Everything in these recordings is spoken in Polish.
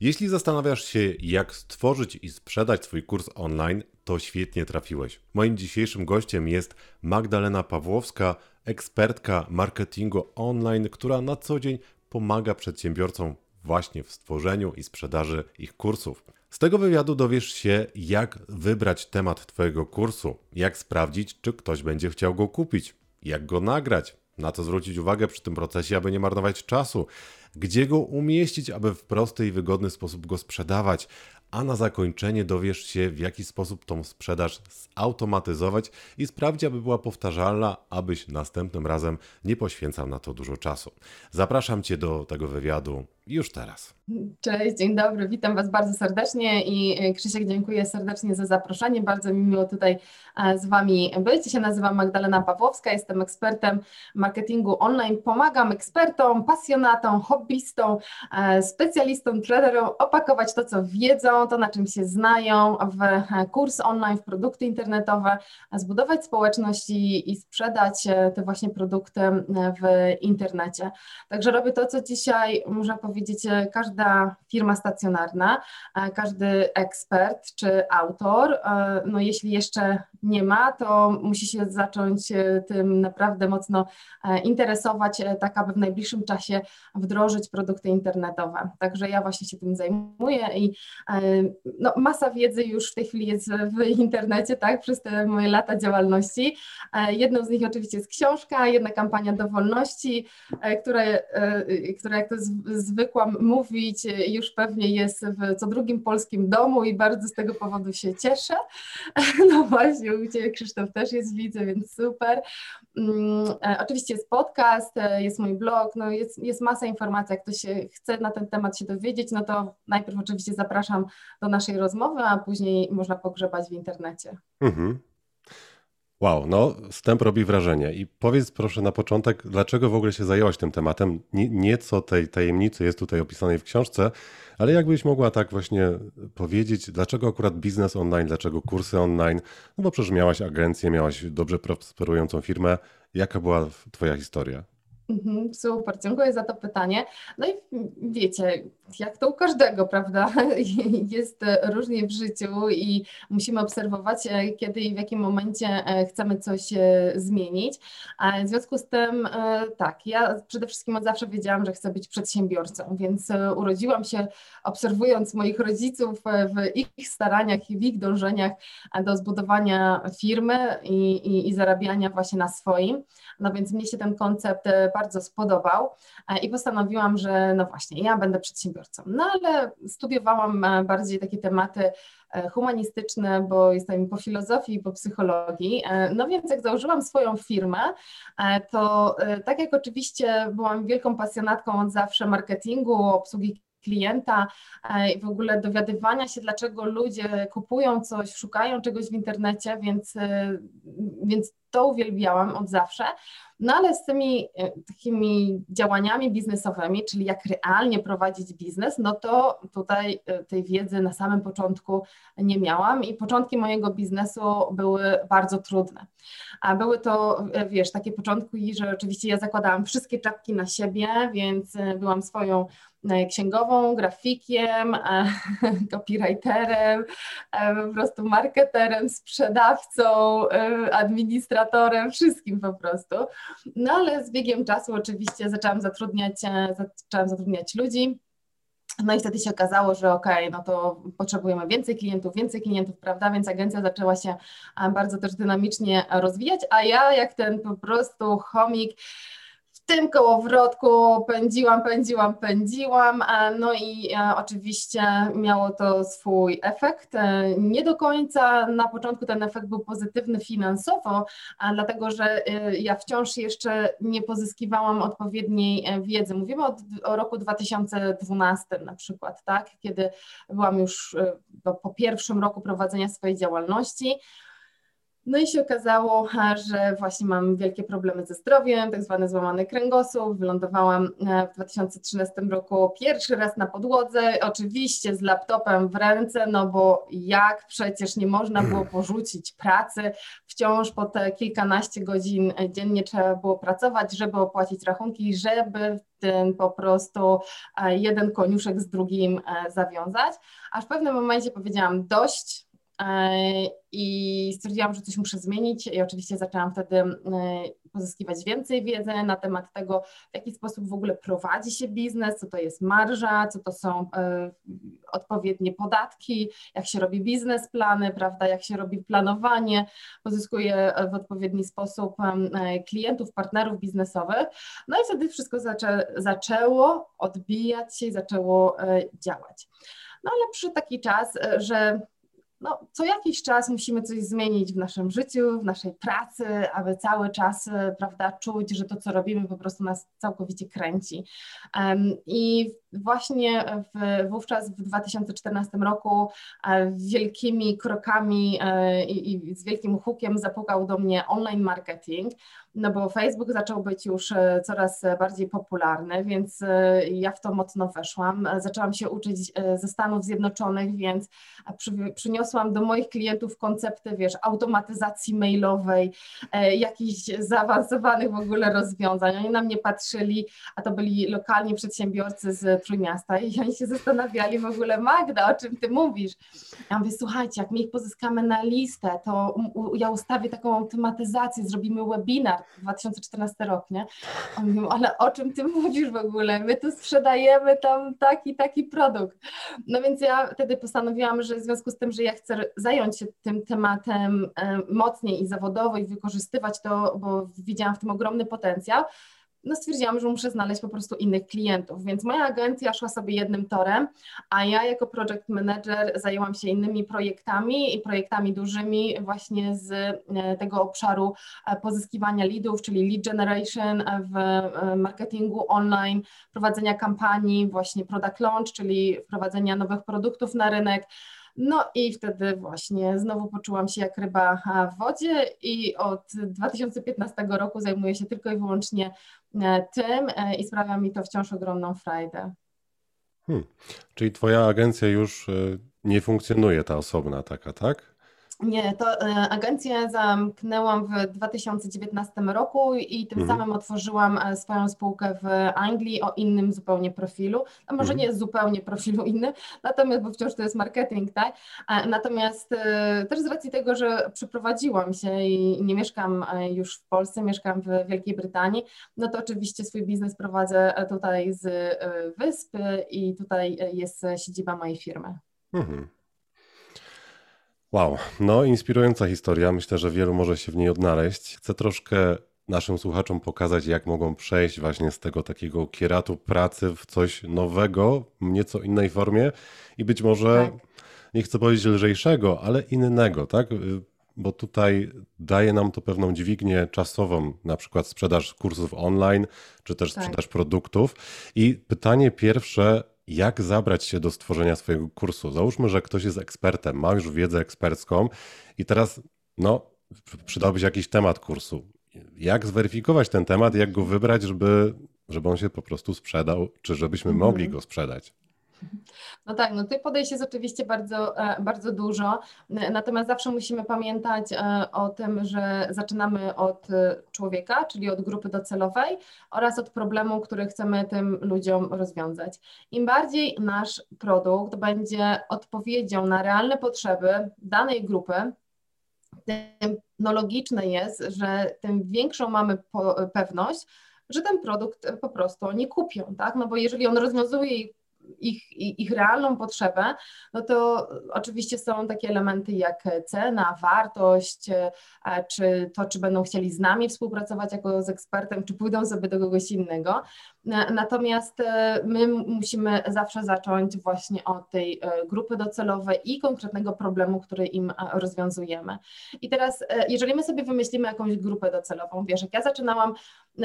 Jeśli zastanawiasz się, jak stworzyć i sprzedać swój kurs online, to świetnie trafiłeś. Moim dzisiejszym gościem jest Magdalena Pawłowska, ekspertka marketingu online, która na co dzień pomaga przedsiębiorcom właśnie w stworzeniu i sprzedaży ich kursów. Z tego wywiadu dowiesz się, jak wybrać temat Twojego kursu, jak sprawdzić, czy ktoś będzie chciał go kupić, jak go nagrać, na co zwrócić uwagę przy tym procesie, aby nie marnować czasu, gdzie go umieścić, aby w prosty i wygodny sposób go sprzedawać, a na zakończenie dowiesz się, w jaki sposób tą sprzedaż zautomatyzować i sprawdzić, aby była powtarzalna, abyś następnym razem nie poświęcał na to dużo czasu. Zapraszam Cię do tego wywiadu już teraz. Cześć, dzień dobry, witam Was bardzo serdecznie i e, Krzysiek dziękuję serdecznie za zaproszenie. Bardzo mi miło tutaj e, z Wami być. Ja się nazywam Magdalena Pawłowska, jestem ekspertem marketingu online. Pomagam ekspertom, pasjonatom, hobbystom, e, specjalistom, traderom opakować to, co wiedzą, to na czym się znają w kurs online, w produkty internetowe, zbudować społeczność i, i sprzedać te właśnie produkty w internecie. Także robię to, co dzisiaj można powiedzieć, widzicie, każda firma stacjonarna, e, każdy ekspert czy autor, e, no jeśli jeszcze nie ma, to musi się zacząć e, tym naprawdę mocno interesować, tak aby w najbliższym czasie wdrożyć produkty internetowe. Także ja właśnie się tym zajmuję i no, masa wiedzy już w tej chwili jest w internecie, tak, przez te moje lata działalności. Jedną z nich oczywiście jest książka, jedna kampania do wolności, która, która jak to zwykle zwykłam mówić, już pewnie jest w co drugim polskim domu i bardzo z tego powodu się cieszę. No właśnie, u Ciebie Krzysztof też jest, widzę, więc super. Mm, e, oczywiście jest podcast, e, jest mój blog, no jest, jest masa informacji. Jak ktoś chce na ten temat się dowiedzieć, no to najpierw oczywiście zapraszam do naszej rozmowy, a później można pogrzebać w internecie. Mhm. Wow, no wstęp robi wrażenie. I powiedz proszę na początek, dlaczego w ogóle się zajęłaś tym tematem? Nie, nieco tej tajemnicy jest tutaj opisanej w książce, ale jakbyś mogła tak właśnie powiedzieć, dlaczego akurat biznes online, dlaczego kursy online? No bo przecież miałaś agencję, miałaś dobrze prosperującą firmę. Jaka była twoja historia? Mhm, super, dziękuję za to pytanie. No i wiecie, jak to u każdego, prawda? Jest różnie w życiu i musimy obserwować, e, kiedy i w jakim momencie e, chcemy coś e, zmienić. W związku z tym, tak, ja przede wszystkim od zawsze wiedziałam, że chcę być przedsiębiorcą, więc urodziłam się obserwując moich rodziców w ich staraniach i w ich dążeniach do zbudowania firmy i, i, i zarabiania właśnie na swoim. No więc mnie się ten koncept bardzo spodobał i postanowiłam, że no właśnie, ja będę przedsiębiorcą. No ale studiowałam e, bardziej takie tematy e, humanistyczne, bo jestem po filozofii i po psychologii. No więc jak założyłam swoją firmę, to tak jak oczywiście byłam wielką pasjonatką od zawsze marketingu, obsługi klienta i w ogóle dowiadywania się, dlaczego ludzie kupują coś, szukają czegoś w internecie, więc, więc to uwielbiałam od zawsze. No ale z tymi e, takimi działaniami biznesowymi, czyli jak realnie prowadzić biznes, no to tutaj e, tej wiedzy na samym początku nie miałam i początki mojego biznesu były bardzo trudne. A były to, e, wiesz, takie początki, że oczywiście ja zakładałam wszystkie czapki na siebie, więc byłam swoją księgową, grafikiem, copywriterem, po prostu marketerem, sprzedawcą, administratorem, wszystkim po prostu. No ale z biegiem czasu oczywiście zaczęłam zatrudniać, e, zaczęłam zatrudniać ludzi. No i wtedy się okazało, że okej, okay, no to potrzebujemy więcej klientów, więcej klientów, prawda? Więc agencja zaczęła się e, bardzo też dynamicznie rozwijać, a ja jak ten po prostu chomik tym kołowrotku pędziłam, pędziłam, pędziłam, no i e, oczywiście miało to swój efekt. E, nie do końca na początku ten efekt był pozytywny finansowo, dlatego że e, ja wciąż jeszcze nie pozyskiwałam odpowiedniej wiedzy. Mówimy o, o roku 2012 na przykład, tak, kiedy byłam już po pierwszym roku prowadzenia swojej działalności. No i się okazało, że właśnie mam wielkie problemy ze zdrowiem, tak zwany złamany kręgosłup. Wylądowałam w 2013 roku pierwszy raz na podłodze, oczywiście z laptopem w ręce, no bo jak przecież nie można było porzucić pracy, wciąż po te kilkanaście godzin dziennie trzeba było pracować, żeby opłacić rachunki, żeby ten po prostu jeden koniuszek z drugim zawiązać. Aż w pewnym momencie powiedziałam dość, E, i stwierdziłam, że coś muszę zmienić i oczywiście zaczęłam wtedy e, pozyskiwać więcej wiedzy na temat tego, w jaki sposób w ogóle prowadzi się biznes, co to jest marża, co to są e, odpowiednie podatki, jak się robi biznesplany, prawda, jak się robi planowanie, pozyskuje w odpowiedni sposób klientów, partnerów biznesowych. No i wtedy wszystko zaczę, zaczęło odbijać się i zaczęło działać. No ale przyszedł taki czas, że no, co jakiś czas musimy coś zmienić w naszym życiu, w naszej pracy, aby cały czas, e, prawda, czuć, że to, co robimy, po prostu nas całkowicie kręci. I właśnie w, wówczas w 2014 roku e, wielkimi krokami e, i, i z wielkim hukiem zapukał do mnie online marketing, no bo Facebook zaczął być już coraz bardziej popularny, więc ja w to mocno weszłam. Zaczęłam się uczyć ze Stanów Zjednoczonych, więc przy, przyniosłam do moich klientów koncepty, wiesz, automatyzacji mailowej, e, jakichś zaawansowanych w ogóle rozwiązań. Oni na mnie patrzyli, a to byli lokalni przedsiębiorcy z Trójmiasta i oni się zastanawiali w ogóle, Magda, o czym ty mówisz? Ja mówię, słuchajcie, jak my ich pozyskamy na listę, to ja ustawię taką automatyzację, zrobimy webinar, 2014 rok, nie? Oni mówią, ale o czym ty mówisz w ogóle? My tu sprzedajemy tam taki, taki produkt. No więc ja wtedy postanowiłam, że w związku z tym, że ja chcę zająć się tym tematem mocniej i zawodowo i wykorzystywać to, bo widziałam w tym ogromny potencjał, no stwierdziłam, że muszę znaleźć po prostu innych klientów, więc moja agencja szła sobie jednym torem, a ja jako project manager zajęłam się innymi projektami i projektami dużymi właśnie z e, tego obszaru e, pozyskiwania leadów, czyli lead generation w marketingu online, prowadzenia kampanii, właśnie product launch, czyli wprowadzenia nowych produktów na rynek, no i wtedy właśnie znowu poczułam się jak ryba w wodzie i od 2015 roku zajmuję się tylko i wyłącznie e, tym e, i sprawia mi to wciąż ogromną frajdę. Hmm. Czyli twoja agencja już e, nie funkcjonuje, ta osobna taka, tak? Nie, to e, agencję zamknęłam w 2019 roku i tym mhm. samym otworzyłam e, swoją spółkę w Anglii o innym zupełnie profilu. No może mhm. nie zupełnie profilu innym, natomiast, bo wciąż to jest marketing, tak? E, natomiast też z racji tego, że przeprowadziłam się i nie mieszkam już w Polsce, mieszkam w Wielkiej Brytanii, no to oczywiście swój biznes prowadzę tutaj z wyspy i tutaj jest siedziba mojej firmy. Mhm. Wow, no inspirująca historia. Myślę, że wielu może się w niej odnaleźć. Chcę troszkę naszym słuchaczom pokazać, jak mogą przejść właśnie z tego takiego kieratu pracy w coś nowego, nieco innej formie i być może, tak. nie chcę powiedzieć lżejszego, ale innego, tak? Bo tutaj daje nam to pewną dźwignię czasową, na przykład sprzedaż kursów online, czy też tak. sprzedaż produktów. I pytanie pierwsze, jak zabrać się do stworzenia swojego kursu. Załóżmy, że ktoś jest ekspertem, ma już wiedzę ekspercką i teraz no, przydałby się jakiś temat kursu. Jak zweryfikować ten temat, jak go wybrać, żeby, żeby on się po prostu sprzedał, czy żebyśmy mhm. mogli go sprzedać? No tak, no tych podejść jest oczywiście bardzo, e, bardzo dużo, natomiast zawsze musimy pamiętać e, o tym, że zaczynamy od e, człowieka, czyli od grupy docelowej oraz od problemu, który chcemy tym ludziom rozwiązać. Im bardziej nasz produkt będzie odpowiedzią na realne potrzeby danej grupy, tym no logiczne jest, że tym większą mamy pewność, że ten produkt po prostu oni kupią, tak? No bo jeżeli on rozwiązuje ich ich, ich realną potrzebę, no to oczywiście są takie elementy jak cena, wartość, e, czy to, czy będą chcieli z nami współpracować jako z ekspertem, czy pójdą sobie do kogoś innego. Natomiast my musimy zawsze zacząć właśnie od tej grupy docelowej i konkretnego problemu, który im rozwiązujemy. I teraz, jeżeli my sobie wymyślimy jakąś grupę docelową, wiesz, jak ja zaczynałam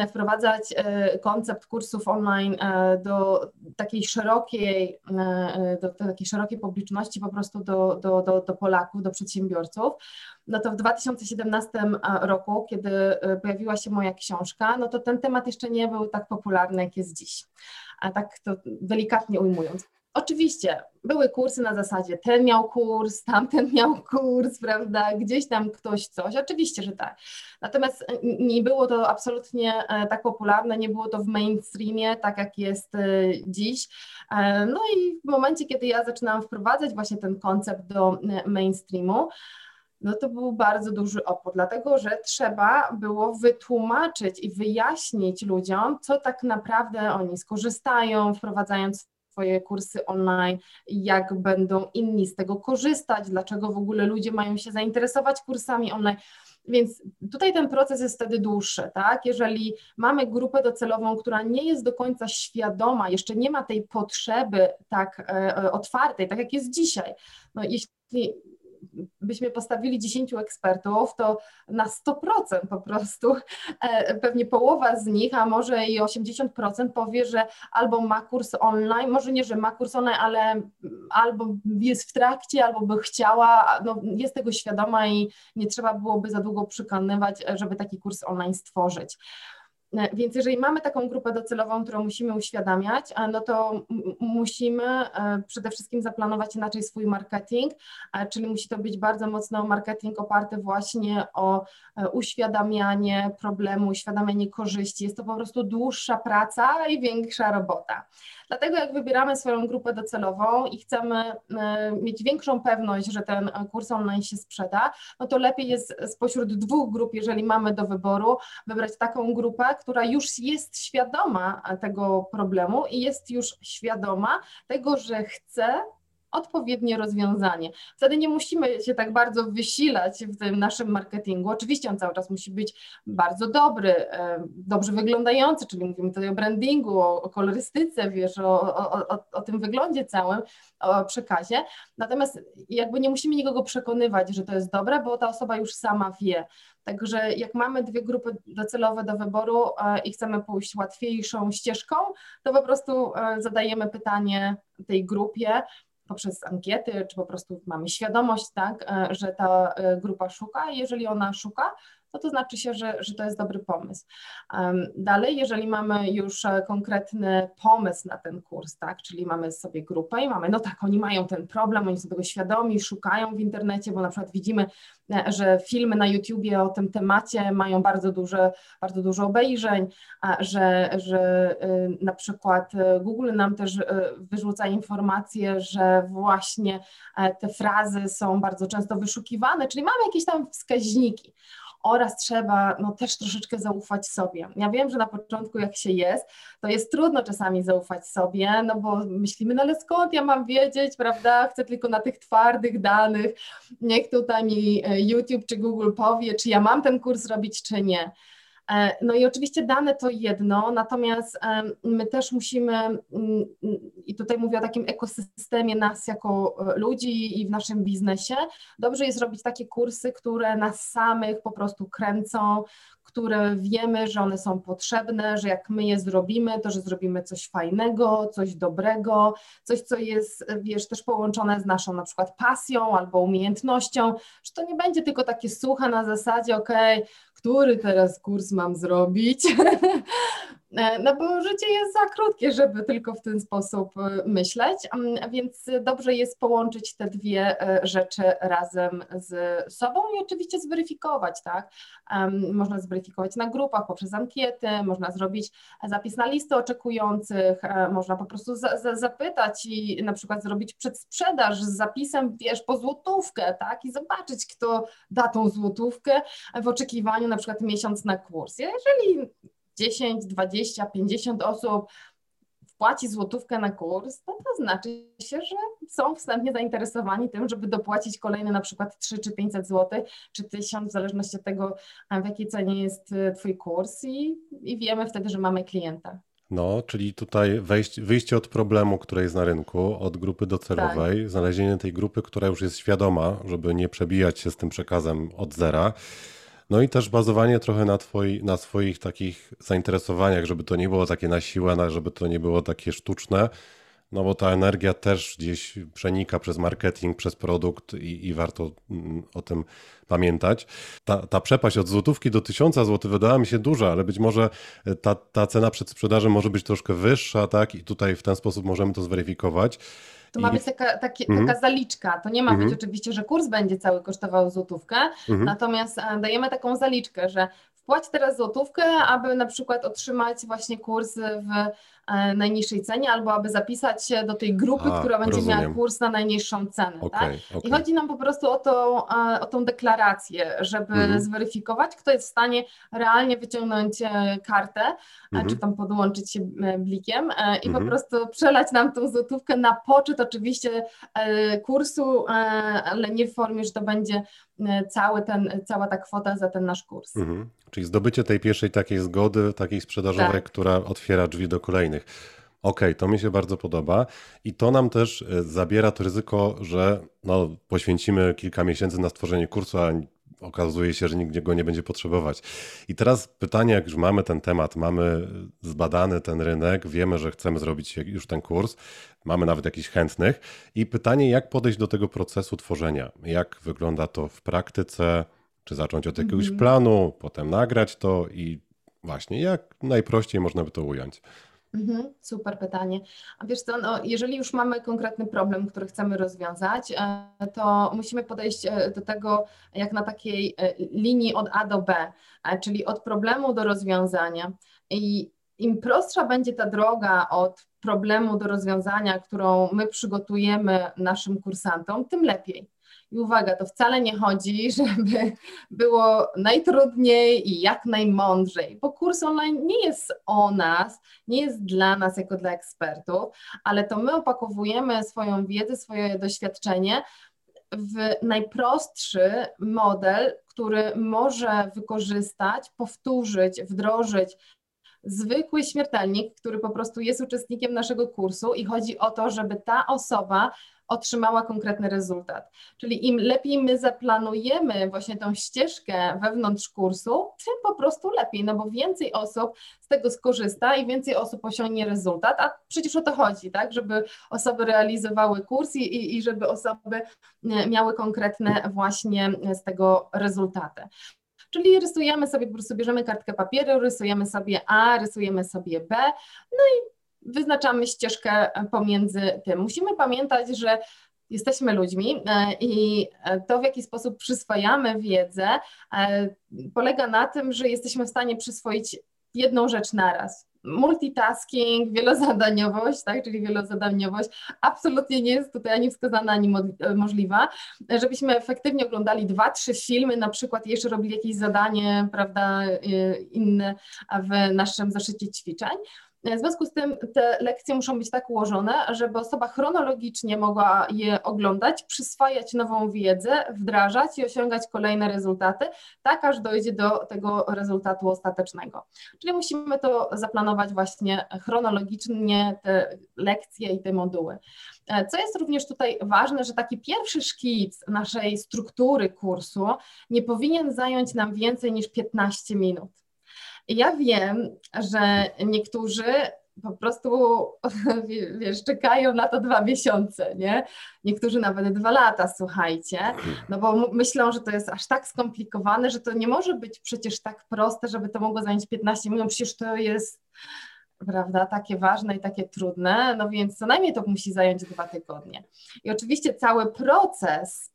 wprowadzać koncept kursów online do takiej szerokiej, do takiej szerokiej publiczności, po prostu do, do, do, do Polaków, do przedsiębiorców, no to w 2017 roku, kiedy pojawiła się moja książka, no to ten temat jeszcze nie był tak popularny, jak jest dziś. A tak to delikatnie ujmując. Oczywiście były kursy na zasadzie ten miał kurs, tamten miał kurs, prawda, gdzieś tam ktoś coś, oczywiście, że tak. Natomiast nie było to absolutnie e, tak popularne, nie było to w mainstreamie, tak jak jest e, dziś. E, no i w momencie, kiedy ja zaczynałam wprowadzać właśnie ten koncept do mainstreamu, no to był bardzo duży opór, dlatego że trzeba było wytłumaczyć i wyjaśnić ludziom, co tak naprawdę oni skorzystają, wprowadzając swoje kursy online, jak będą inni z tego korzystać, dlaczego w ogóle ludzie mają się zainteresować kursami online. Więc tutaj ten proces jest wtedy dłuższy, tak? Jeżeli mamy grupę docelową, która nie jest do końca świadoma, jeszcze nie ma tej potrzeby tak e, e otwartej, tak jak jest dzisiaj. No, jeśli byśmy postawili 10 ekspertów, to na 100% po prostu e, pewnie połowa z nich, a może i 80% powie, że albo ma kurs online, może nie, że ma kurs online, ale albo jest w trakcie, albo by chciała, no jest tego świadoma i nie trzeba byłoby za długo przekonywać, żeby taki kurs online stworzyć. E, więc jeżeli mamy taką grupę docelową, którą musimy uświadamiać, e, no to musimy e, przede wszystkim zaplanować inaczej swój marketing, czyli musi to być bardzo mocno marketing oparty właśnie o uświadamianie problemu, uświadamianie korzyści. Jest to po prostu dłuższa praca i większa robota. Dlatego jak wybieramy swoją grupę docelową i chcemy mieć większą pewność, że ten kurs online się sprzeda, no to lepiej jest spośród dwóch grup, jeżeli mamy do wyboru, wybrać taką grupę, która już jest świadoma tego problemu i jest już świadoma tego, że chce odpowiednie rozwiązanie. Wtedy nie musimy się tak bardzo wysilać w tym naszym marketingu. Oczywiście on cały czas musi być bardzo dobry, e, dobrze wyglądający, czyli mówimy tutaj o brandingu, o, o kolorystyce, wiesz, o, o, o, tym wyglądzie całym, o przekazie. Natomiast jakby nie musimy nikogo przekonywać, że to jest dobre, bo ta osoba już sama wie. Także jak mamy dwie grupy docelowe do wyboru e, i chcemy pójść łatwiejszą ścieżką, to po prostu e, zadajemy pytanie tej grupie, poprzez ankiety, czy po prostu mamy świadomość, tak, e, że ta e, grupa szuka. Jeżeli ona szuka, no to znaczy się, że, że to jest dobry pomysł. Dalej, jeżeli mamy już e, konkretny pomysł na ten kurs, tak, czyli mamy sobie grupę i mamy, no tak, oni mają ten problem, oni są tego świadomi, szukają w internecie, bo na przykład widzimy, e, że filmy na YouTubie o tym temacie mają bardzo duże, bardzo dużo obejrzeń, że, że e, na przykład Google nam też wyrzuca informacje, że właśnie te frazy są bardzo często wyszukiwane, czyli mamy jakieś tam wskaźniki oraz trzeba no, też troszeczkę zaufać sobie. Ja wiem, że na początku jak się jest, to jest trudno czasami zaufać sobie, no bo myślimy, no ale skąd ja mam wiedzieć, prawda, chcę tylko na tych twardych danych, niech tutaj mi e, YouTube czy Google powie, czy ja mam ten kurs robić, czy nie. E, no i oczywiście dane to jedno, natomiast my też musimy, i tutaj mówię o takim ekosystemie nas jako e, ludzi i w naszym biznesie, dobrze jest robić takie kursy, które nas samych po prostu kręcą, które wiemy, że one są potrzebne, że jak my je zrobimy, to że zrobimy coś fajnego, coś dobrego, coś, co jest, wiesz, też połączone z naszą na przykład pasją albo umiejętnością, że to nie będzie tylko takie suche na zasadzie, okej, okay, który teraz kurs mam zrobić, no bo życie jest za krótkie, żeby tylko w ten sposób e, myśleć, mm, więc dobrze jest połączyć te dwie e, rzeczy razem z sobą i oczywiście zweryfikować, tak? Można zweryfikować na grupach poprzez ankiety, można zrobić zapis na listy oczekujących, można po prostu za, za, zapytać i na przykład zrobić przedsprzedaż z zapisem, wiesz, po złotówkę, tak? I zobaczyć, kto da tą złotówkę w oczekiwaniu na przykład miesiąc na kurs. Jeżeli 10, 20, 50 osób wpłaci złotówkę na kurs, to to znaczy się, że są wstępnie zainteresowani tym, żeby dopłacić kolejne na przykład 3 czy 500 zł, czy 1000, w zależności od tego, w jakiej cenie jest y, Twój kurs i, i wiemy wtedy, że mamy klienta. No, czyli tutaj wejść, wyjście od problemu, który jest na rynku, od grupy docelowej, tak. znalezienie tej grupy, która już jest świadoma, żeby nie przebijać się z tym przekazem od zera. No i też bazowanie trochę na, twoi, na swoich takich zainteresowaniach, żeby to nie było takie na siłę, żeby to nie było takie sztuczne, no bo ta energia też gdzieś przenika przez marketing, przez produkt i, i warto mm, o tym pamiętać. Ta, ta przepaść od złotówki do tysiąca złotych wydała mi się duża, ale być może ta, ta cena przed sprzedażą może być troszkę wyższa, tak? I tutaj w ten sposób możemy to zweryfikować. To ma być taka, taki, mm -hmm. taka zaliczka. To nie ma mm -hmm. być oczywiście, że kurs będzie cały kosztował złotówkę, mm -hmm. natomiast e, dajemy taką zaliczkę, że wpłać teraz złotówkę, aby na przykład otrzymać właśnie kurs w najniższej cenie, albo aby zapisać się do tej grupy, A, która będzie rozumiem. miała kurs na najniższą cenę. Okay, tak? okay. I chodzi nam po prostu o, to, e, o tą deklarację, żeby mhm. zweryfikować, kto jest w stanie realnie wyciągnąć e, kartę, mhm. czy tam podłączyć się blikiem i mhm. po prostu przelać nam tą złotówkę na poczet oczywiście kursu, ale nie w formie, że to będzie cały ten, cała ta kwota za ten nasz kurs. Mhm. Czyli zdobycie tej pierwszej takiej zgody, takiej sprzedażowej, tak. która otwiera drzwi do kolejnych. Okej, okay, to mi się bardzo podoba i to nam też e, zabiera to ryzyko, że no, poświęcimy kilka miesięcy na stworzenie kursu, a okazuje się, że nikt go nie będzie potrzebować. I teraz pytanie, jak już mamy ten temat, mamy zbadany ten rynek, wiemy, że chcemy zrobić już ten kurs, mamy nawet jakichś chętnych i pytanie, jak podejść do tego procesu tworzenia? Jak wygląda to w praktyce? Czy zacząć od jakiegoś -hmm. planu, potem nagrać to i właśnie jak najprościej można by to ująć? Mhm, super pytanie. A wiesz co, no, jeżeli już mamy konkretny problem, który chcemy rozwiązać, e, to musimy podejść e, do tego jak na takiej e, linii od A do B, czyli od problemu do rozwiązania. I im prostsza będzie ta droga od problemu do rozwiązania, którą my przygotujemy naszym kursantom, tym lepiej. I uwaga, to wcale nie chodzi, żeby było najtrudniej i jak najmądrzej, bo kurs online nie jest o nas, nie jest dla nas jako dla ekspertów, ale to my opakowujemy swoją wiedzę, swoje doświadczenie w najprostszy model, który może wykorzystać, powtórzyć, wdrożyć zwykły śmiertelnik, który po prostu jest uczestnikiem naszego kursu i chodzi o to, żeby ta osoba otrzymała konkretny rezultat. Czyli im lepiej my zaplanujemy właśnie tą ścieżkę wewnątrz kursu, tym po prostu lepiej, no bo więcej osób z tego skorzysta i więcej osób osiągnie rezultat, a przecież o to chodzi, tak, żeby osoby realizowały kurs i, i żeby osoby e, miały konkretne właśnie z tego rezultaty. Czyli rysujemy sobie, po prostu bierzemy kartkę papieru, rysujemy sobie A, rysujemy sobie B, no i wyznaczamy ścieżkę pomiędzy tym. Musimy pamiętać, że jesteśmy ludźmi e, i to, w jaki sposób przyswajamy wiedzę, e, polega na tym, że jesteśmy w stanie przyswoić jedną rzecz naraz. Multitasking, wielozadaniowość, tak, czyli wielozadaniowość absolutnie nie jest tutaj ani wskazana, ani możliwa. Żebyśmy efektywnie oglądali dwa, trzy filmy, na przykład jeszcze robili jakieś zadanie, prawda, e, inne w naszym zaszycie ćwiczeń, w związku z tym te lekcje muszą być tak ułożone, żeby osoba chronologicznie mogła je oglądać, przyswajać nową wiedzę, wdrażać i osiągać kolejne rezultaty, tak aż dojdzie do tego rezultatu ostatecznego. Czyli musimy to zaplanować właśnie chronologicznie, te lekcje i te moduły. Co jest również tutaj ważne, że taki pierwszy szkic naszej struktury kursu nie powinien zająć nam więcej niż 15 minut. Ja wiem, że niektórzy po prostu, wiesz, czekają na to dwa miesiące, nie? Niektórzy nawet dwa lata, słuchajcie, no bo myślą, że to jest aż tak skomplikowane, że to nie może być przecież tak proste, żeby to mogło zająć 15 minut, przecież to jest, prawda, takie ważne i takie trudne, no więc co najmniej to musi zająć dwa tygodnie. I oczywiście cały proces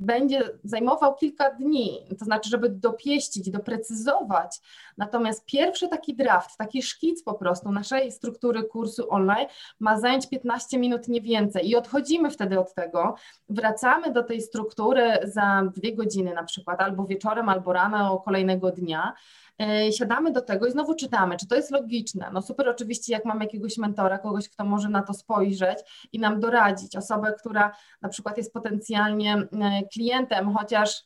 będzie zajmował kilka dni, to znaczy, żeby dopieścić, doprecyzować. Natomiast pierwszy taki draft, taki szkic po prostu naszej struktury kursu online ma zająć 15 minut, nie więcej. I odchodzimy wtedy od tego, wracamy do tej struktury za dwie godziny na przykład, albo wieczorem, albo rano kolejnego dnia E, siadamy do tego i znowu czytamy, czy to jest logiczne. No super oczywiście, jak mamy jakiegoś mentora, kogoś, kto może na to spojrzeć i nam doradzić, osobę, która na przykład jest potencjalnie e, klientem, chociaż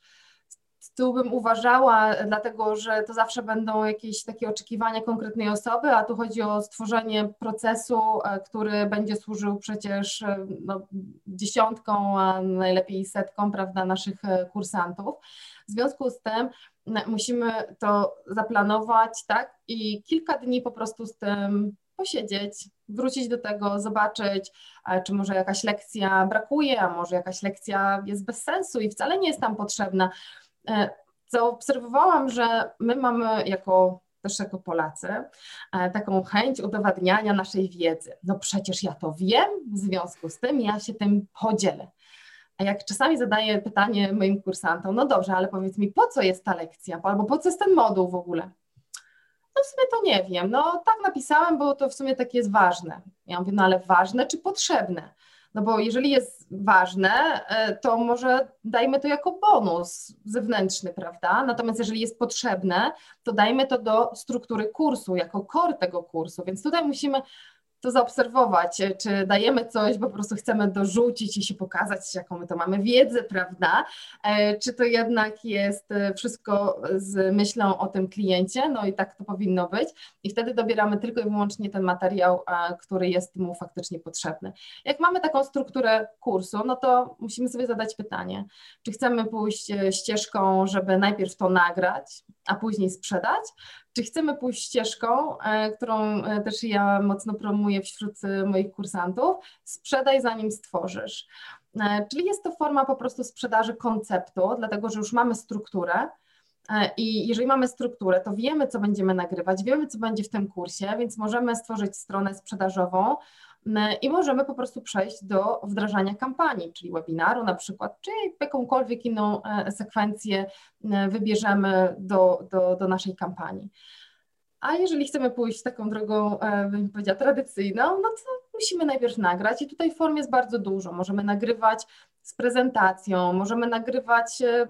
tu bym uważała, dlatego że to zawsze będą jakieś takie oczekiwania konkretnej osoby, a tu chodzi o stworzenie procesu, e, który będzie służył przecież e, no, dziesiątką, a najlepiej setką prawda, naszych kursantów. W związku z tym musimy to zaplanować, tak, i kilka dni po prostu z tym posiedzieć, wrócić do tego, zobaczyć, czy może jakaś lekcja brakuje, a może jakaś lekcja jest bez sensu i wcale nie jest tam potrzebna. E, zaobserwowałam, że my mamy jako też jako Polacy, e, taką chęć udowadniania naszej wiedzy. No przecież ja to wiem, w związku z tym ja się tym podzielę. A jak czasami zadaję pytanie moim kursantom, no dobrze, ale powiedz mi, po co jest ta lekcja, albo po co jest ten moduł w ogóle? No w sumie to nie wiem, no tak napisałem, bo to w sumie takie jest ważne. Ja mówię, no ale ważne czy potrzebne? No bo jeżeli jest ważne, e, to może dajmy to jako bonus zewnętrzny, prawda? Natomiast jeżeli jest potrzebne, to dajmy to do struktury kursu, jako core tego kursu. Więc tutaj musimy to zaobserwować, e, czy dajemy coś, bo po prostu chcemy dorzucić i się pokazać, jaką my to mamy wiedzę, prawda? E, czy to jednak jest e, wszystko z myślą o tym kliencie, no i tak to powinno być. I wtedy dobieramy tylko i wyłącznie ten materiał, który jest mu faktycznie potrzebny. Jak mamy taką strukturę kursu, no to musimy sobie zadać pytanie, czy chcemy pójść ścieżką, żeby najpierw to nagrać, a później sprzedać, czy chcemy pójść ścieżką, e, którą e, też ja mocno promuję wśród e, moich kursantów, sprzedaj zanim stworzysz. Czyli jest to forma po prostu sprzedaży konceptu, dlatego że już mamy strukturę, i jeżeli mamy strukturę, to wiemy, co będziemy nagrywać, wiemy, co będzie w tym kursie, więc możemy stworzyć stronę sprzedażową, i możemy po prostu przejść do wdrażania kampanii, czyli webinaru na przykład, czy jakąkolwiek inną e, sekwencję e, wybierzemy do, do, do naszej kampanii. A jeżeli chcemy pójść taką drogą, e, bym powiedziała, tradycyjną, no to musimy najpierw nagrać i tutaj form jest bardzo dużo. Możemy nagrywać z prezentacją, możemy nagrywać e,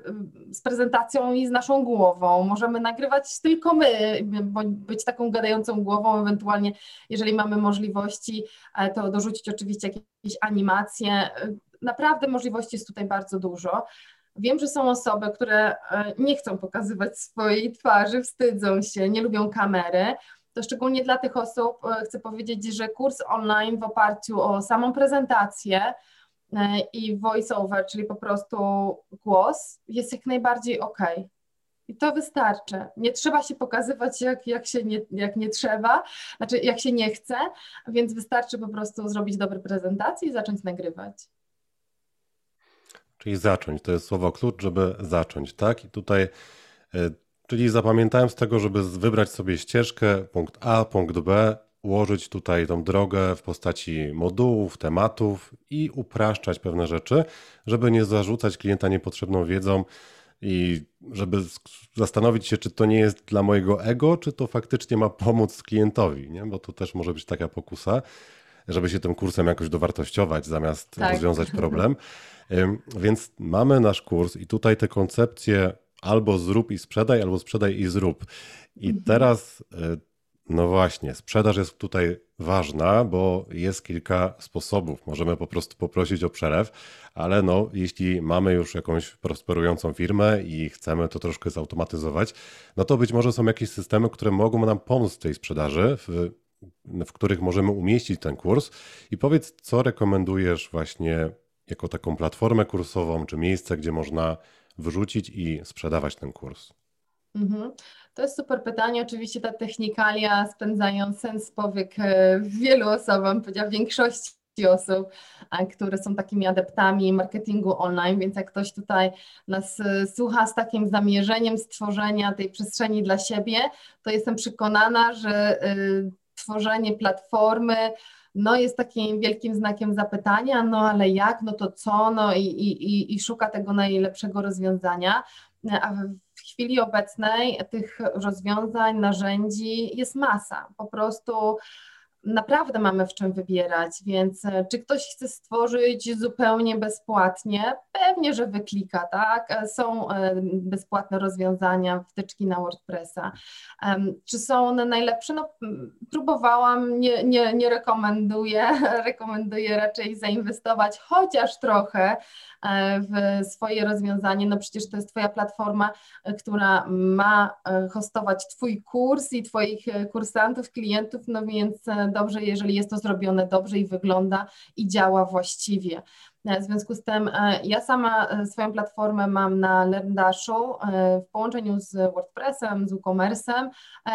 z prezentacją i z naszą głową, możemy nagrywać tylko my, być taką gadającą głową, ewentualnie jeżeli mamy możliwości, e, to dorzucić oczywiście jakieś animacje. E, naprawdę możliwości jest tutaj bardzo dużo. Wiem, że są osoby, które nie chcą pokazywać swojej twarzy, wstydzą się, nie lubią kamery. To szczególnie dla tych osób chcę powiedzieć, że kurs online w oparciu o samą prezentację, i voice-over, czyli po prostu głos, jest jak najbardziej ok. I to wystarczy. Nie trzeba się pokazywać, jak, jak, się nie, jak nie trzeba, znaczy jak się nie chce, więc wystarczy po prostu zrobić dobre prezentacje i zacząć nagrywać. Czyli zacząć, to jest słowo klucz, żeby zacząć, tak? I tutaj, e, czyli zapamiętałem z tego, żeby wybrać sobie ścieżkę, punkt A, punkt B, ułożyć tutaj tą drogę w postaci modułów, tematów i upraszczać pewne rzeczy, żeby nie zarzucać klienta niepotrzebną wiedzą i żeby zastanowić się, czy to nie jest dla mojego ego, czy to faktycznie ma pomóc klientowi, nie? bo to też może być taka pokusa, żeby się tym kursem jakoś dowartościować zamiast tak. rozwiązać problem. Więc mamy nasz kurs i tutaj te koncepcje albo zrób i sprzedaj, albo sprzedaj i zrób. I mhm. teraz y, no właśnie, sprzedaż jest tutaj ważna, bo jest kilka sposobów. Możemy po prostu poprosić o przelew, ale no, jeśli mamy już jakąś prosperującą firmę i chcemy to troszkę zautomatyzować, no to być może są jakieś systemy, które mogą nam pomóc w tej sprzedaży, w, w których możemy umieścić ten kurs. I powiedz, co rekomendujesz właśnie jako taką platformę kursową, czy miejsce, gdzie można wrzucić i sprzedawać ten kurs? To jest super pytanie. Oczywiście ta technikalia spędzają sens powiek e, wielu osobom, powiedziała większości osób, które są takimi adeptami marketingu online, więc jak ktoś tutaj nas e, słucha z takim zamierzeniem stworzenia tej przestrzeni dla siebie, to jestem przekonana, że e, tworzenie platformy no jest takim wielkim znakiem zapytania, no ale jak, no to co, no i, i, i szuka tego najlepszego rozwiązania, a chwili obecnej tych rozwiązań, narzędzi jest masa. Po prostu naprawdę mamy w czym wybierać, więc e, czy ktoś chce stworzyć zupełnie bezpłatnie? Pewnie, że wyklika, tak? E, są e, bezpłatne rozwiązania, wtyczki na WordPressa. Czy są one najlepsze? No, próbowałam, nie, nie, nie rekomenduję. Rekomenduję raczej zainwestować chociaż trochę w swoje rozwiązanie. No przecież to jest Twoja platforma, która ma hostować Twój kurs i Twoich kursantów, klientów, no więc dobrze, jeżeli jest to zrobione dobrze i wygląda i działa właściwie. W związku z tym e, ja sama e, swoją platformę mam na LearnDashu e, w połączeniu z WordPressem, z WooCommerce'em.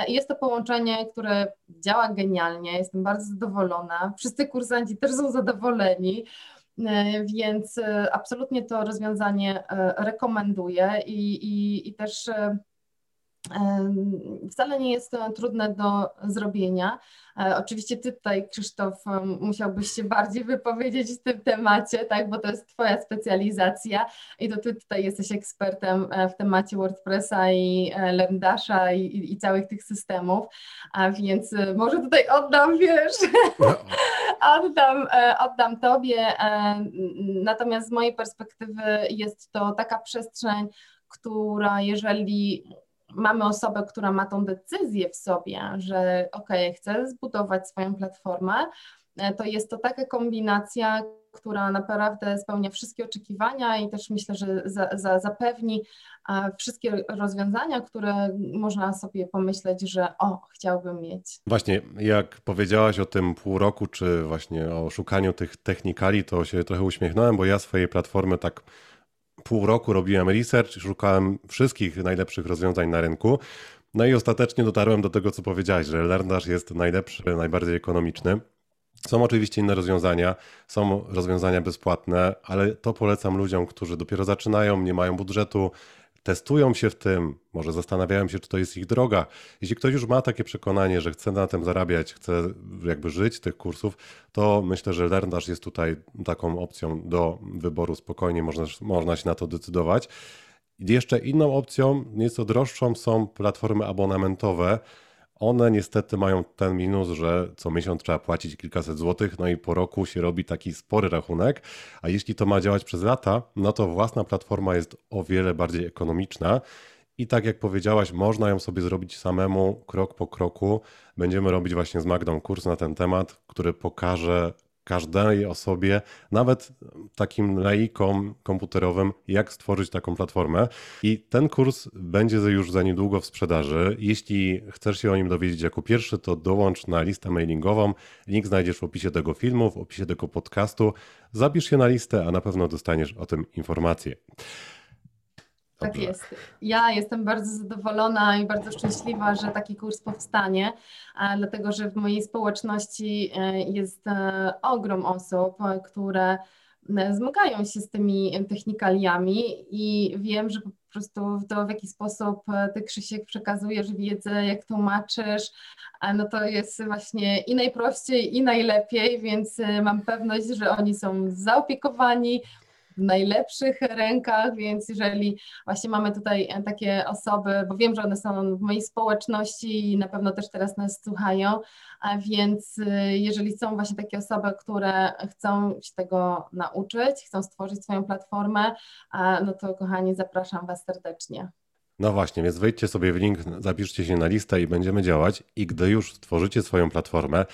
Jest to połączenie, które działa genialnie, jestem bardzo zadowolona. Wszyscy kursanci też są zadowoleni. Więc absolutnie to rozwiązanie rekomenduję i, i, i też Wcale nie jest to trudne do zrobienia. E, oczywiście Ty tutaj, Krzysztof, musiałbyś się bardziej wypowiedzieć w tym temacie, tak, bo to jest Twoja specjalizacja i to Ty tutaj jesteś ekspertem e, w temacie WordPressa i e, LearnDasha i, i, i całych tych systemów, a więc może tutaj oddam, wiesz, no. oddam, oddam Tobie. Natomiast z mojej perspektywy jest to taka przestrzeń, która jeżeli mamy osobę, która ma tą decyzję w sobie, że ok, chcę zbudować swoją platformę, e, to jest to taka kombinacja, która naprawdę spełnia wszystkie oczekiwania i też myślę, że za, za, zapewni wszystkie rozwiązania, które można sobie pomyśleć, że o, chciałbym mieć. Właśnie, jak powiedziałaś o tym pół roku, czy właśnie o szukaniu tych technikali, to się trochę uśmiechnąłem, bo ja swojej platformy tak pół roku robiłem research, szukałem wszystkich najlepszych rozwiązań na rynku. No i ostatecznie dotarłem do tego, co powiedziałeś, że LearnDash jest najlepszy, najbardziej ekonomiczny. Są oczywiście inne rozwiązania, są rozwiązania bezpłatne, ale to polecam ludziom, którzy dopiero zaczynają, nie mają budżetu, testują się w tym, może zastanawiają się, czy to jest ich droga. Jeśli ktoś już ma takie przekonanie, że chce na tym zarabiać, chce jakby żyć tych kursów, to myślę, że LearnDash jest tutaj taką opcją do wyboru spokojnie, można, można się na to decydować. Jeszcze inną opcją, nieco droższą, są platformy abonamentowe, one niestety mają ten minus, że co miesiąc trzeba płacić kilkaset złotych, no i po roku się robi taki spory rachunek. A jeśli to ma działać przez lata, no to własna platforma jest o wiele bardziej ekonomiczna. I tak jak powiedziałaś, można ją sobie zrobić samemu, krok po kroku. Będziemy robić właśnie z Magdą kurs na ten temat, który pokaże każdej osobie, nawet takim laikom komputerowym, jak stworzyć taką platformę. I ten kurs będzie już za niedługo w sprzedaży. Jeśli chcesz się o nim dowiedzieć jako pierwszy, to dołącz na listę mailingową. Link znajdziesz w opisie tego filmu, w opisie tego podcastu. Zapisz się na listę, a na pewno dostaniesz o tym informację. Tak jest. Ja jestem bardzo zadowolona i bardzo szczęśliwa, że taki kurs powstanie, dlatego że w mojej społeczności e, jest e, ogrom osób, które e, zmagają się z tymi technikaliami i wiem, że po prostu to w jaki sposób ty Krzysiek przekazujesz wiedzę, jak tłumaczysz, no to jest właśnie i najprościej i najlepiej, więc mam pewność, że oni są zaopiekowani, w najlepszych rękach, więc jeżeli właśnie mamy tutaj takie osoby, bo wiem, że one są w mojej społeczności i na pewno też teraz nas słuchają, a więc y, jeżeli są właśnie takie osoby, które chcą się tego nauczyć, chcą stworzyć swoją platformę, no to kochani, zapraszam Was serdecznie. No właśnie, więc wejdźcie sobie w link, zapiszcie się na listę i będziemy działać. I gdy już stworzycie swoją platformę,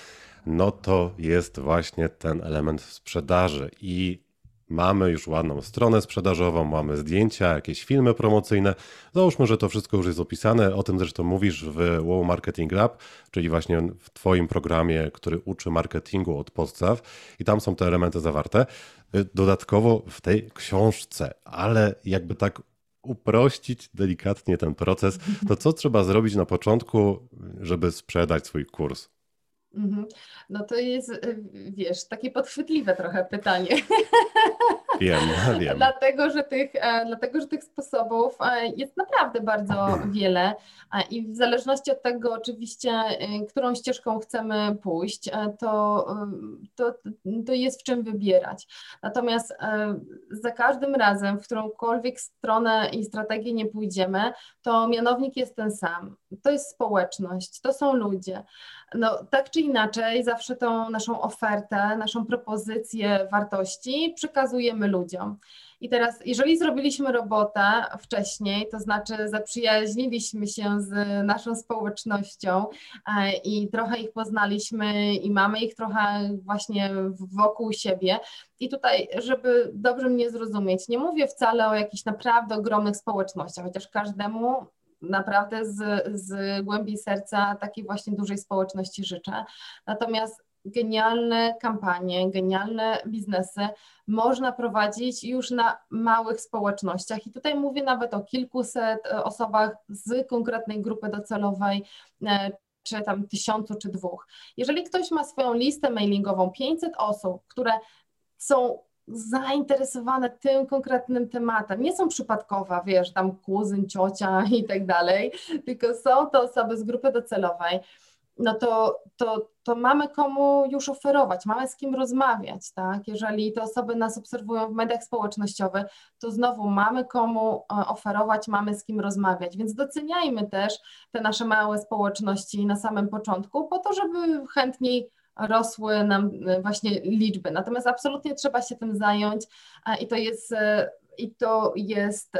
no to jest właśnie ten element sprzedaży. I Mamy już ładną stronę sprzedażową, mamy zdjęcia, jakieś filmy promocyjne. Załóżmy, że to wszystko już jest opisane. O tym zresztą mówisz w Wow Marketing Lab, czyli właśnie w Twoim programie, który uczy marketingu od podstaw, i tam są te elementy zawarte. Dodatkowo w tej książce, ale jakby tak uprościć delikatnie ten proces, to co trzeba zrobić na początku, żeby sprzedać swój kurs? Mhm. No to jest, y, wiesz, takie podchwytliwe trochę pytanie. Wiem, wiem. dlatego, że tych, e, dlatego, że tych sposobów e, jest naprawdę bardzo wiele i w zależności od tego oczywiście, którą ścieżką chcemy pójść, to, to, to jest w czym wybierać. Natomiast za każdym razem, w którąkolwiek stronę i strategię nie pójdziemy, to mianownik jest ten sam. To jest społeczność, to są ludzie. No, tak czy inaczej, zawsze tą naszą ofertę, naszą propozycję wartości przekazujemy ludziom. I teraz, jeżeli zrobiliśmy robotę wcześniej, to znaczy zaprzyjaźniliśmy się z naszą społecznością e, i trochę ich poznaliśmy i mamy ich trochę właśnie wokół siebie. I tutaj, żeby dobrze mnie zrozumieć, nie mówię wcale o jakichś naprawdę ogromnych społecznościach, chociaż każdemu naprawdę z, z głębi serca takiej właśnie dużej społeczności życzę. Natomiast genialne kampanie, genialne biznesy można prowadzić już na małych społecznościach. I tutaj mówię nawet o kilkuset osobach z konkretnej grupy docelowej, e, czy tam tysiącu, czy dwóch. Jeżeli ktoś ma swoją listę mailingową, 500 osób, które są zainteresowane tym konkretnym tematem. Nie są przypadkowe, wiesz, tam kuzyn, ciocia i tak dalej, tylko są to osoby z grupy docelowej. No to, to, to mamy komu już oferować, mamy z kim rozmawiać, tak? Jeżeli te osoby nas obserwują w mediach społecznościowych, to znowu mamy komu e, oferować, mamy z kim rozmawiać, więc doceniajmy też te nasze małe społeczności na samym początku, po to, żeby chętniej rosły nam e, właśnie liczby. Natomiast absolutnie trzeba się tym zająć i to jest e, i to jest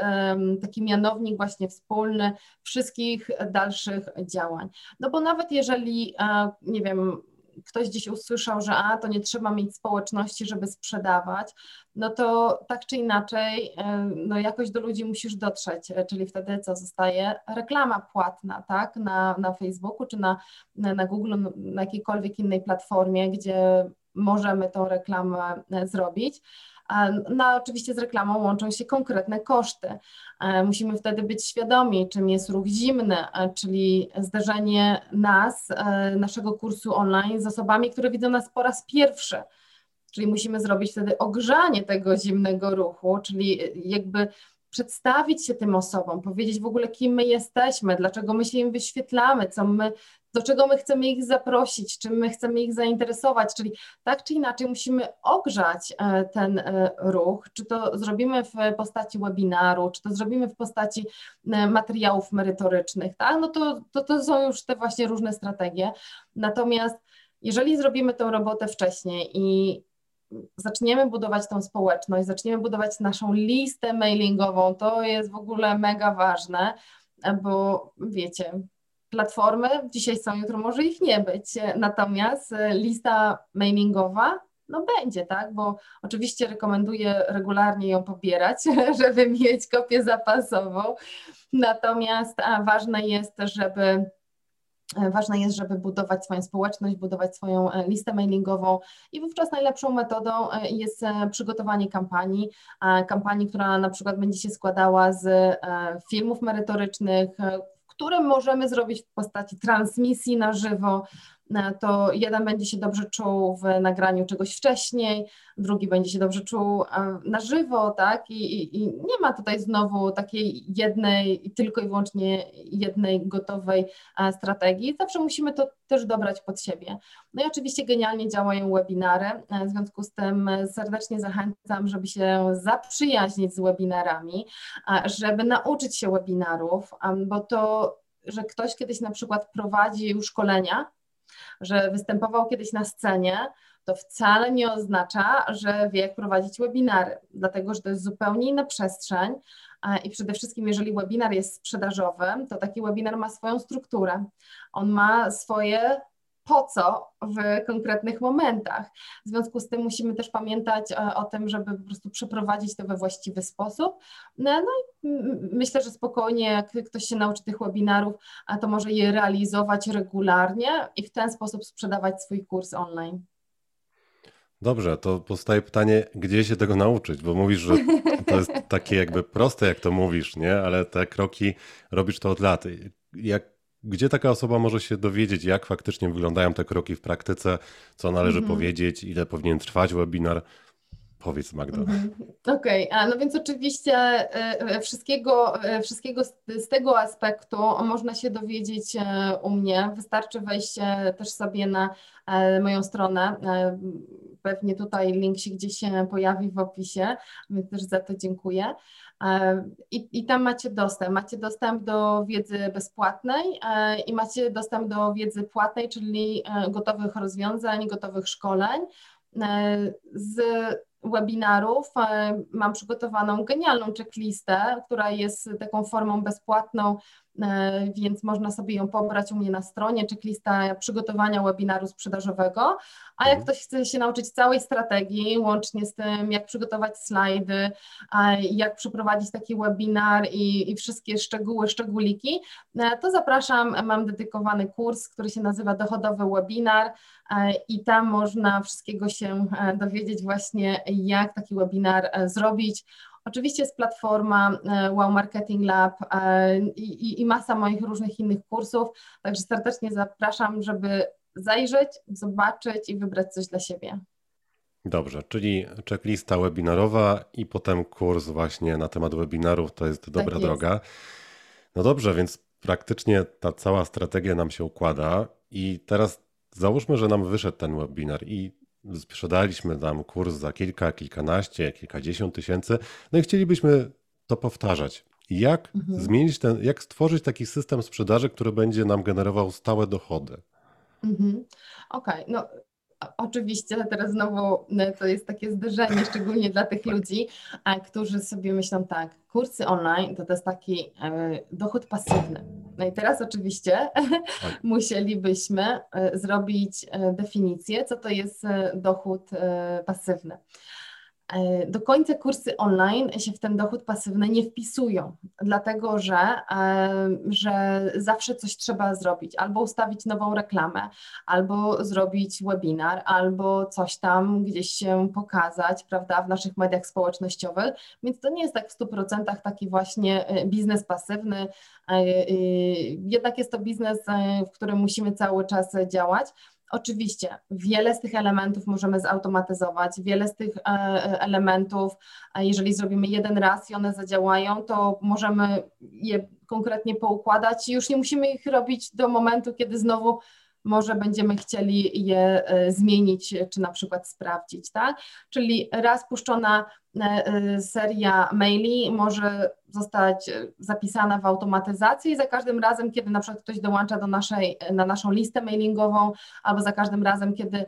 taki mianownik właśnie wspólny wszystkich dalszych działań. No bo nawet jeżeli, nie wiem, ktoś gdzieś usłyszał, że a, to nie trzeba mieć społeczności, żeby sprzedawać, no to tak czy inaczej, no jakoś do ludzi musisz dotrzeć, czyli wtedy co zostaje? Reklama płatna, tak, na, na Facebooku czy na, na Google, na jakiejkolwiek innej platformie, gdzie możemy tą reklamę e, zrobić. No, oczywiście z reklamą łączą się konkretne koszty. E, musimy wtedy być świadomi, czym jest ruch zimny, e, czyli zderzenie nas, naszego kursu online z osobami, które widzą nas po raz pierwszy. Czyli musimy zrobić wtedy ogrzanie tego zimnego ruchu, czyli jakby przedstawić się tym osobom, powiedzieć w ogóle, kim my jesteśmy, dlaczego my się im wyświetlamy, co my, do czego my chcemy ich zaprosić, czym my chcemy ich zainteresować, czyli tak czy inaczej musimy ogrzać e, ten e, ruch, czy to zrobimy w postaci webinaru, czy to zrobimy w postaci e, materiałów merytorycznych, tak? no to, to, to są już te właśnie różne strategie. Natomiast jeżeli zrobimy tę robotę wcześniej i zaczniemy budować tą społeczność, zaczniemy budować naszą listę mailingową, to jest w ogóle mega ważne, bo wiecie, platformy dzisiaj są, jutro może ich nie być, natomiast lista mailingowa no będzie, tak, bo oczywiście rekomenduję regularnie ją pobierać, żeby mieć kopię zapasową, natomiast ważne jest, żeby E, ważne jest, żeby budować swoją społeczność, budować swoją e, listę mailingową. I wówczas najlepszą metodą e, jest przygotowanie kampanii, kampanii, która na przykład będzie się składała z filmów merytorycznych, które możemy zrobić w postaci transmisji na żywo, to jeden będzie się dobrze czuł w nagraniu czegoś wcześniej, drugi będzie się dobrze czuł e, na żywo, tak? I, i, i nie ma tutaj znowu takiej jednej, tylko i wyłącznie jednej gotowej e, strategii. Zawsze musimy to też dobrać pod siebie. No i oczywiście genialnie działają webinary, w związku z tym serdecznie zachęcam, żeby się zaprzyjaźnić z webinarami, żeby nauczyć się webinarów, bo to, że ktoś kiedyś na przykład prowadzi szkolenia, że występował kiedyś na scenie, to wcale nie oznacza, że wie, jak prowadzić webinary, dlatego że to jest zupełnie inna przestrzeń. I przede wszystkim, jeżeli webinar jest sprzedażowy, to taki webinar ma swoją strukturę. On ma swoje po co w konkretnych momentach. W związku z tym musimy też pamiętać e, o tym, żeby po prostu przeprowadzić to we właściwy sposób. No, no i myślę, że spokojnie, jak ktoś się nauczy tych webinarów, to może je realizować regularnie i w ten sposób sprzedawać swój kurs online. Dobrze, to powstaje pytanie, gdzie się tego nauczyć? Bo mówisz, że to jest takie jakby proste, jak to mówisz, nie? Ale te kroki robisz to od lat. Jak gdzie taka osoba może się dowiedzieć, jak faktycznie wyglądają te kroki w praktyce, co należy mhm. powiedzieć, ile powinien trwać webinar? Powiedz Magda. Mhm. Okej, okay. no więc oczywiście wszystkiego, wszystkiego z, tego aspektu można się dowiedzieć u mnie. Wystarczy wejść też sobie na moją stronę. Pewnie tutaj link się gdzieś pojawi w opisie, więc też za to dziękuję. I, I tam macie dostęp. Macie dostęp do wiedzy bezpłatnej i macie dostęp do wiedzy płatnej, czyli gotowych rozwiązań, gotowych szkoleń. Z webinarów mam przygotowaną genialną checklistę, która jest taką formą bezpłatną E, więc można sobie ją pobrać u mnie na stronie, checklista przygotowania webinaru sprzedażowego, a jak mhm. ktoś chce się nauczyć całej strategii, łącznie z tym, jak przygotować slajdy, jak przeprowadzić taki webinar i, i wszystkie szczegóły, szczególiki, e, to zapraszam, mam dedykowany kurs, który się nazywa Dochodowy Webinar e, i tam można wszystkiego się dowiedzieć właśnie, jak taki webinar zrobić, Oczywiście jest platforma e, Wow Marketing Lab e, i, i masa moich różnych innych kursów, także serdecznie zapraszam, żeby zajrzeć, zobaczyć i wybrać coś dla siebie. Dobrze, czyli checklista webinarowa i potem kurs właśnie na temat webinarów to jest dobra tak jest. droga. No dobrze, więc praktycznie ta cała strategia nam się układa i teraz załóżmy, że nam wyszedł ten webinar i sprzedaliśmy tam kurs za kilka, kilkanaście, kilkadziesiąt tysięcy, no i chcielibyśmy to powtarzać. Jak mhm. zmienić ten, jak stworzyć taki system sprzedaży, który będzie nam generował stałe dochody? Mhm. Okej, okay. no Oczywiście, teraz znowu no, to jest takie zderzenie, szczególnie dla tych ludzi, którzy sobie myślą tak, kursy online to to jest taki e, dochód pasywny. No i teraz oczywiście tak. musielibyśmy e, zrobić e, definicję, co to jest dochód pasywny. E, do końca kursy online się w ten dochód pasywny nie wpisują, dlatego że, e, że zawsze coś trzeba zrobić, albo ustawić nową reklamę, albo zrobić webinar, albo coś tam gdzieś się pokazać, prawda, w naszych mediach społecznościowych, więc to nie jest tak w 100% taki właśnie e, biznes pasywny, jednak jest to biznes, w którym musimy cały czas działać, Oczywiście, wiele z tych elementów możemy zautomatyzować, wiele z tych e, e, elementów, jeżeli zrobimy jeden raz i one zadziałają, to możemy je konkretnie poukładać i już nie musimy ich robić do momentu, kiedy znowu może będziemy chcieli je e, zmienić, czy na przykład sprawdzić, tak? Czyli raz puszczona seria maili może zostać zapisana w automatyzacji i za każdym razem, kiedy na przykład ktoś dołącza do naszej, na naszą listę mailingową, albo za każdym razem, kiedy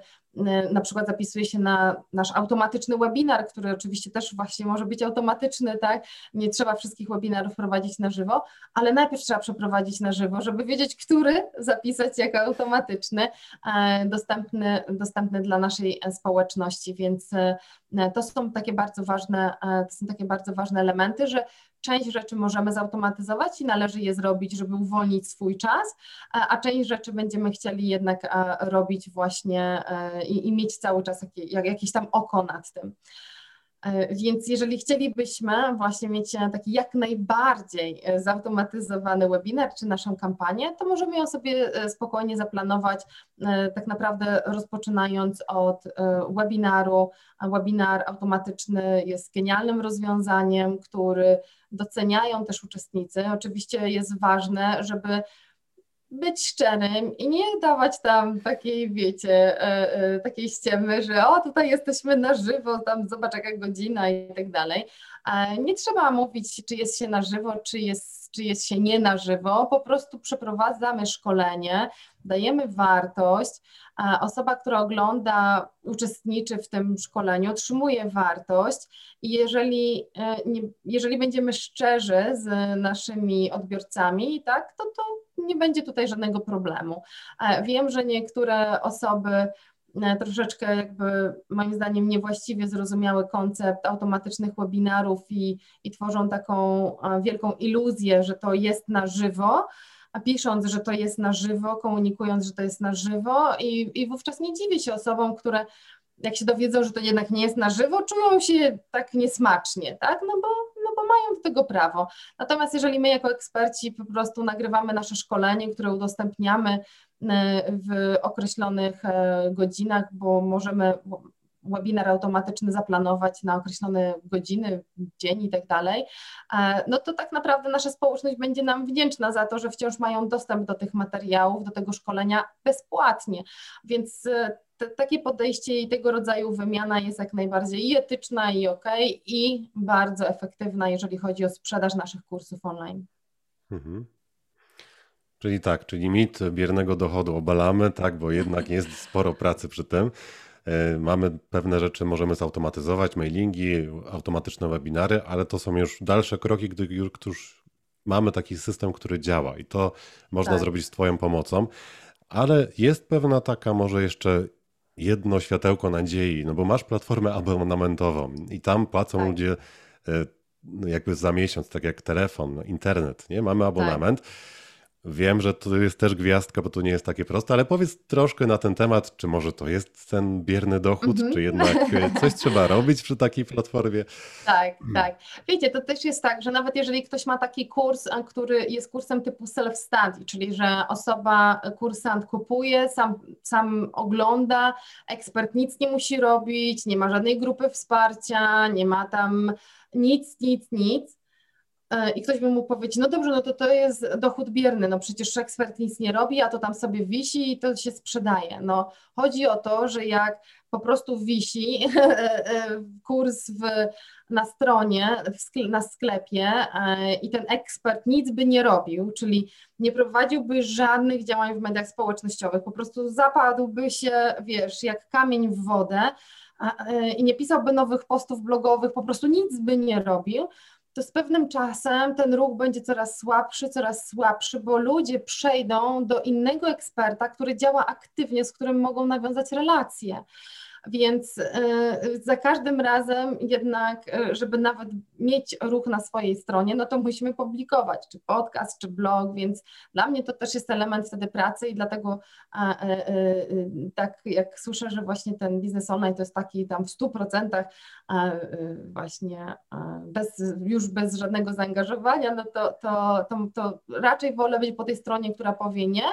na przykład zapisuje się na nasz automatyczny webinar, który oczywiście też właśnie może być automatyczny, tak? Nie trzeba wszystkich webinarów prowadzić na żywo, ale najpierw trzeba przeprowadzić na żywo, żeby wiedzieć, który zapisać jako automatyczny, e, dostępny, dostępny dla naszej społeczności, więc e, to są takie bardzo ważne, e, to są takie bardzo ważne elementy, że część rzeczy możemy zautomatyzować i należy je zrobić, żeby uwolnić swój czas, a część rzeczy będziemy chcieli jednak robić właśnie i, i mieć cały czas jakieś tam oko nad tym. E, więc jeżeli chcielibyśmy właśnie mieć taki jak najbardziej e, zautomatyzowany webinar czy naszą kampanię, to możemy ją sobie e, spokojnie zaplanować, tak naprawdę rozpoczynając od webinaru. Webinar automatyczny jest genialnym rozwiązaniem, który doceniają też uczestnicy. Oczywiście jest ważne, żeby być szczerym i nie dawać tam takiej, wiecie, e, e, takiej ściemy, że o, tutaj jesteśmy na żywo, tam zobacz jaka godzina i tak dalej. Nie trzeba mówić, czy jest się na żywo, czy jest, czy jest się nie na żywo, po prostu przeprowadzamy szkolenie, dajemy wartość, osoba, która ogląda, uczestniczy w tym szkoleniu, otrzymuje wartość i jeżeli, e, jeżeli będziemy szczerzy z naszymi odbiorcami, tak, to, to nie będzie tutaj żadnego problemu. Wiem, że niektóre osoby e, troszeczkę jakby moim zdaniem niewłaściwie zrozumiały koncept automatycznych webinarów i, i tworzą taką e, wielką iluzję, że to jest na żywo, a pisząc, że to jest na żywo, komunikując, że to jest na żywo i, i wówczas nie dziwię się osobom, które jak się dowiedzą, że to jednak nie jest na żywo, czują się tak niesmacznie, tak? No bo, no bo mają do tego prawo. Natomiast jeżeli my jako eksperci po prostu nagrywamy nasze szkolenie, które udostępniamy e, w określonych e, godzinach, bo możemy, webinar automatyczny zaplanować na określone godziny, dzień i tak dalej, e, no to tak naprawdę nasza społeczność będzie nam wdzięczna za to, że wciąż mają dostęp do tych materiałów, do tego szkolenia bezpłatnie. Więc e, te, takie podejście i tego rodzaju wymiana jest jak najbardziej i etyczna, i ok, i bardzo efektywna, jeżeli chodzi o sprzedaż naszych kursów online. Mhm. Czyli tak, czyli mit biernego dochodu obalamy, tak, bo jednak jest sporo pracy przy tym. E, mamy pewne rzeczy, możemy zautomatyzować, mailingi, automatyczne webinary, ale to są już dalsze kroki, gdy już mamy taki system, który działa i to można tak. zrobić z Twoją pomocą. Ale jest pewna taka może jeszcze jedno światełko nadziei, no bo masz platformę abonamentową i tam płacą tak. ludzie e, no jakby za miesiąc, tak jak telefon, internet, nie? Mamy abonament. Tak. Wiem, że to jest też gwiazdka, bo to nie jest takie proste, ale powiedz troszkę na ten temat, czy może to jest ten bierny dochód, mm -hmm. czy jednak e, coś trzeba robić przy takiej platformie? Tak, hmm. tak. Wiecie, to też jest tak, że nawet jeżeli ktoś ma taki kurs, który jest kursem typu self-study, czyli że osoba, kursant kupuje, sam, sam ogląda, ekspert nic nie musi robić, nie ma żadnej grupy wsparcia, nie ma tam nic, nic, nic, i ktoś by mu powiedzieć, no dobrze, no to to jest dochód bierny, no przecież ekspert nic nie robi, a to tam sobie wisi i to się sprzedaje. No chodzi o to, że jak po prostu wisi e, e, kurs w, na stronie, na sklepie i ten ekspert nic by nie robił, czyli nie prowadziłby żadnych działań w mediach społecznościowych, po prostu zapadłby się, wiesz, jak kamień w wodę i nie pisałby nowych postów blogowych, po prostu nic by nie robił, to z pewnym czasem ten ruch będzie coraz słabszy, coraz słabszy, bo ludzie przejdą do innego eksperta, który działa aktywnie, z którym mogą nawiązać relacje. Więc y, za każdym razem jednak, y, żeby nawet mieć ruch na swojej stronie, no to musimy publikować, czy podcast, czy blog, więc dla mnie to też jest element wtedy pracy i dlatego y, tak jak słyszę, że właśnie ten biznes online to jest taki tam w 100% właśnie bez, już bez żadnego zaangażowania, no to, to, to, to raczej wolę być po tej stronie, która powie nie,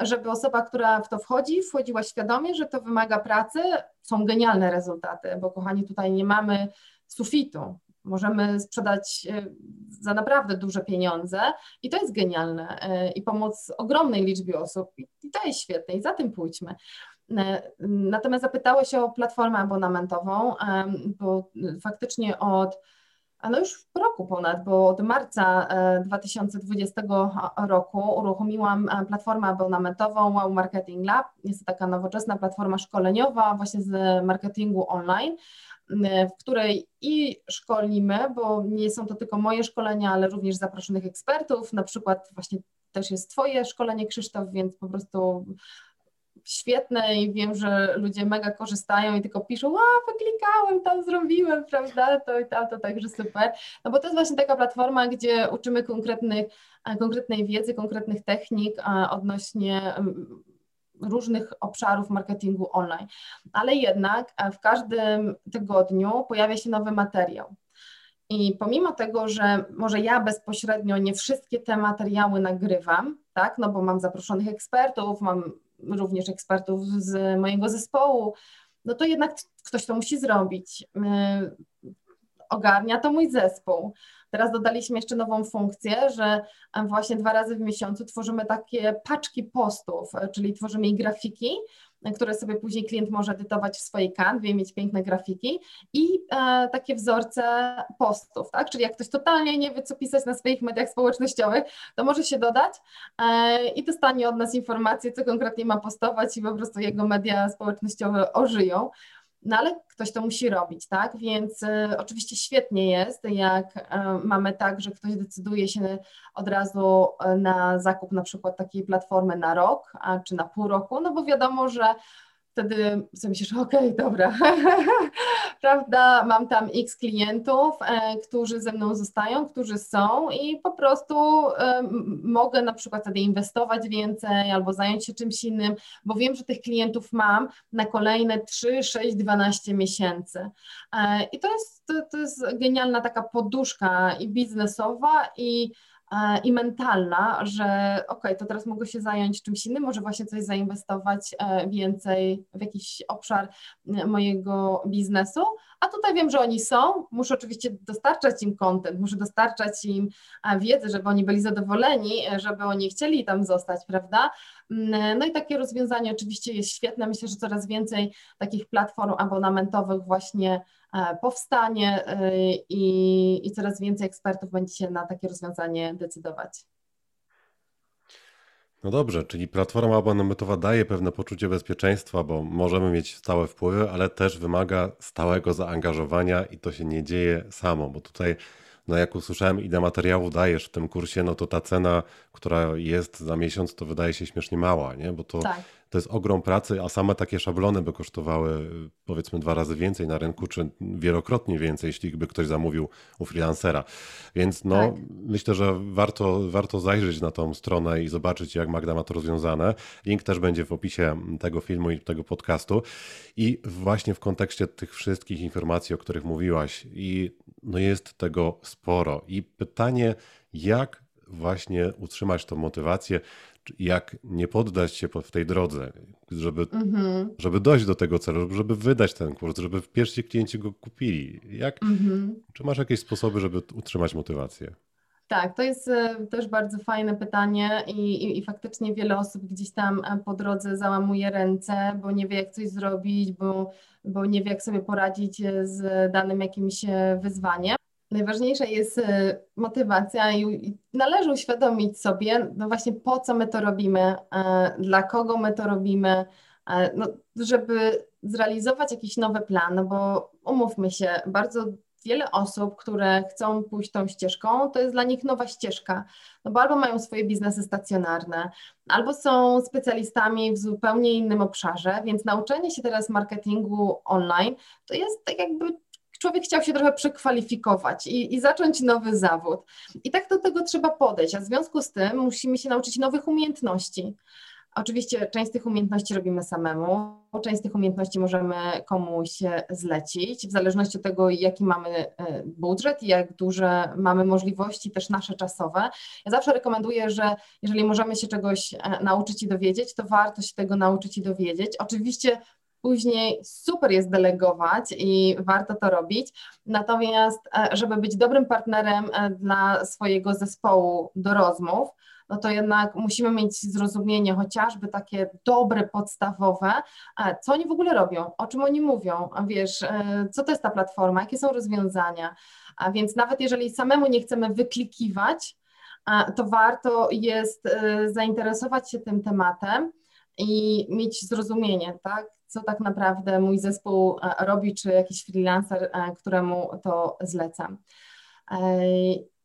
żeby osoba, która w to wchodzi, wchodziła świadomie, że to wymaga pracy. Są genialne rezultaty, bo kochani, tutaj nie mamy sufitu. Możemy sprzedać e, za naprawdę duże pieniądze i to jest genialne e, i pomóc ogromnej liczbie osób i to jest świetne i za tym pójdźmy. E, natomiast zapytałeś o platformę abonamentową, bo faktycznie od no już w roku ponad, bo od marca 2020 e, roku uruchomiłam e, platformę abonamentową Wow Marketing Lab. Jest to taka nowoczesna platforma szkoleniowa właśnie z marketingu online, w której i szkolimy, bo nie są to tylko moje szkolenia, ale również zaproszonych ekspertów, na przykład właśnie też jest Twoje szkolenie Krzysztof, więc po prostu świetne i wiem, że ludzie mega korzystają i tylko piszą, a wyklikałem, tam zrobiłem, prawda, to i tamto, także super. No bo to jest właśnie taka platforma, gdzie uczymy konkretnych, e, konkretnej wiedzy, konkretnych technik e, odnośnie różnych obszarów marketingu online. Ale jednak e, w każdym tygodniu pojawia się nowy materiał. I pomimo tego, że może ja bezpośrednio nie wszystkie te materiały nagrywam, tak, no bo mam zaproszonych ekspertów, mam również ekspertów z mojego zespołu, no to jednak ktoś to musi zrobić. Ogarnia to mój zespół. Teraz dodaliśmy jeszcze nową funkcję, że właśnie dwa razy w miesiącu tworzymy takie paczki postów, czyli tworzymy i grafiki, które sobie później klient może edytować w swojej kanwie, mieć piękne grafiki i e, takie wzorce postów, tak? Czyli jak ktoś totalnie nie wie, co pisać na swoich mediach społecznościowych, to może się dodać e, i dostanie od nas informację, co konkretnie ma postować i po prostu jego media społecznościowe ożyją. No ale ktoś to musi robić, tak? Więc y, oczywiście świetnie jest, jak y, mamy tak, że ktoś decyduje się od razu y, na zakup na przykład takiej platformy na rok, a, czy na pół roku, no bo wiadomo, że wtedy sobie myślisz, okej, okay, dobra, prawda, mam tam x klientów, e, którzy ze mną zostają, którzy są i po prostu e, mogę na przykład wtedy inwestować więcej albo zająć się czymś innym, bo wiem, że tych klientów mam na kolejne 3, 6, 12 miesięcy. E, I to jest, to, to jest genialna taka poduszka i biznesowa i i mentalna, że ok, to teraz mogę się zająć czymś innym, może właśnie coś zainwestować więcej w jakiś obszar mojego biznesu, a tutaj wiem, że oni są, muszę oczywiście dostarczać im content, muszę dostarczać im wiedzę, żeby oni byli zadowoleni, żeby oni chcieli tam zostać, prawda? No i takie rozwiązanie oczywiście jest świetne. Myślę, że coraz więcej takich platform abonamentowych właśnie e, powstanie e, i, i coraz więcej ekspertów będzie się na takie rozwiązanie decydować. No dobrze, czyli platforma abonamentowa daje pewne poczucie bezpieczeństwa, bo możemy mieć stałe wpływy, ale też wymaga stałego zaangażowania i to się nie dzieje samo, bo tutaj no jak usłyszałem ile materiału dajesz w tym kursie, no to ta cena, która jest za miesiąc, to wydaje się śmiesznie mała, nie? Bo to, tak. to jest ogrom pracy, a same takie szablony by kosztowały powiedzmy dwa razy więcej na rynku, czy wielokrotnie więcej, jeśli by ktoś zamówił u freelancera. Więc no tak. myślę, że warto, warto zajrzeć na tą stronę i zobaczyć, jak Magda ma to rozwiązane. Link też będzie w opisie tego filmu i tego podcastu. I właśnie w kontekście tych wszystkich informacji, o których mówiłaś, i no jest tego sporo. I pytanie, jak właśnie utrzymać tą motywację, jak nie poddać się w tej drodze, żeby, mhm. żeby dojść do tego celu, żeby wydać ten kurs, żeby pierwsi klienci go kupili. Jak, mhm. Czy masz jakieś sposoby, żeby utrzymać motywację? Tak, to jest e, też bardzo fajne pytanie i, i, i, faktycznie wiele osób gdzieś tam e, po drodze załamuje ręce, bo nie wie jak coś zrobić, bo, bo nie wie jak sobie poradzić e, z danym jakimś wyzwaniem. Najważniejsza jest motywacja i należy uświadomić sobie, no właśnie po co my to robimy, dla kogo my to robimy, no, żeby zrealizować jakiś nowy plan, no bo umówmy się, bardzo wiele osób, które chcą pójść tą ścieżką, to jest dla nich nowa ścieżka, no bo albo mają swoje biznesy stacjonarne, albo są specjalistami w zupełnie innym obszarze, więc nauczenie się teraz marketingu online to jest tak jakby człowiek chciał się trochę przekwalifikować i, i, zacząć nowy zawód. I tak do tego trzeba podejść, a w związku z tym musimy się nauczyć nowych umiejętności. Oczywiście część z tych umiejętności robimy samemu, część z tych umiejętności możemy komuś zlecić, w zależności od tego, jaki mamy e, budżet i jak duże mamy możliwości też nasze czasowe. Ja zawsze rekomenduję, że jeżeli możemy się czegoś e, nauczyć i dowiedzieć, to warto się tego nauczyć i dowiedzieć. Oczywiście później super jest delegować i warto to robić. Natomiast, e, żeby być dobrym partnerem dla swojego zespołu do rozmów, no to jednak musimy mieć zrozumienie chociażby takie dobre, podstawowe, co oni w ogóle robią, o czym oni mówią, wiesz, e, co to jest ta platforma, jakie są rozwiązania, a więc nawet jeżeli samemu nie chcemy wyklikiwać, to warto jest e, zainteresować się tym tematem i mieć zrozumienie, tak, co tak naprawdę mój zespół e, robi, czy jakiś freelancer, któremu to zlecam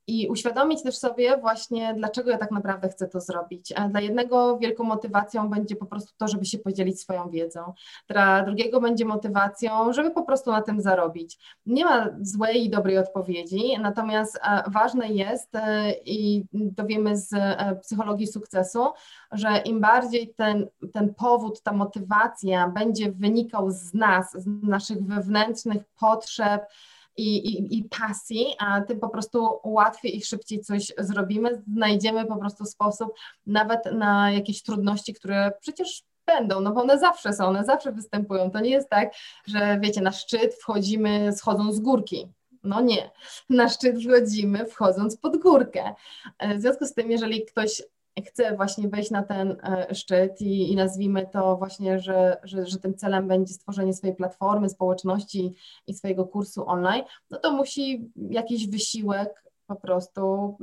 i uświadomić też sobie właśnie, dlaczego ja tak naprawdę chcę to zrobić. Dla jednego wielką motywacją będzie po prostu to, żeby się podzielić swoją wiedzą. Dla drugiego będzie motywacją, żeby po prostu na tym zarobić. Nie ma złej i dobrej odpowiedzi, natomiast e, ważne jest e, i dowiemy z e, psychologii sukcesu, że im bardziej ten, ten powód, ta motywacja będzie wynikał z nas, z naszych wewnętrznych potrzeb, i, i, i pasji, a tym po prostu łatwiej i szybciej coś zrobimy, znajdziemy po prostu sposób nawet na jakieś trudności, które przecież będą, no bo one zawsze są, one zawsze występują. To nie jest tak, że wiecie, na szczyt wchodzimy schodząc z górki. No nie, na szczyt wchodzimy wchodząc pod górkę. W związku z tym, jeżeli ktoś chce właśnie wejść na ten e, szczyt i, i nazwijmy to właśnie, że, że, że tym celem będzie stworzenie swojej platformy, społeczności i swojego kursu online, no to musi jakiś wysiłek po prostu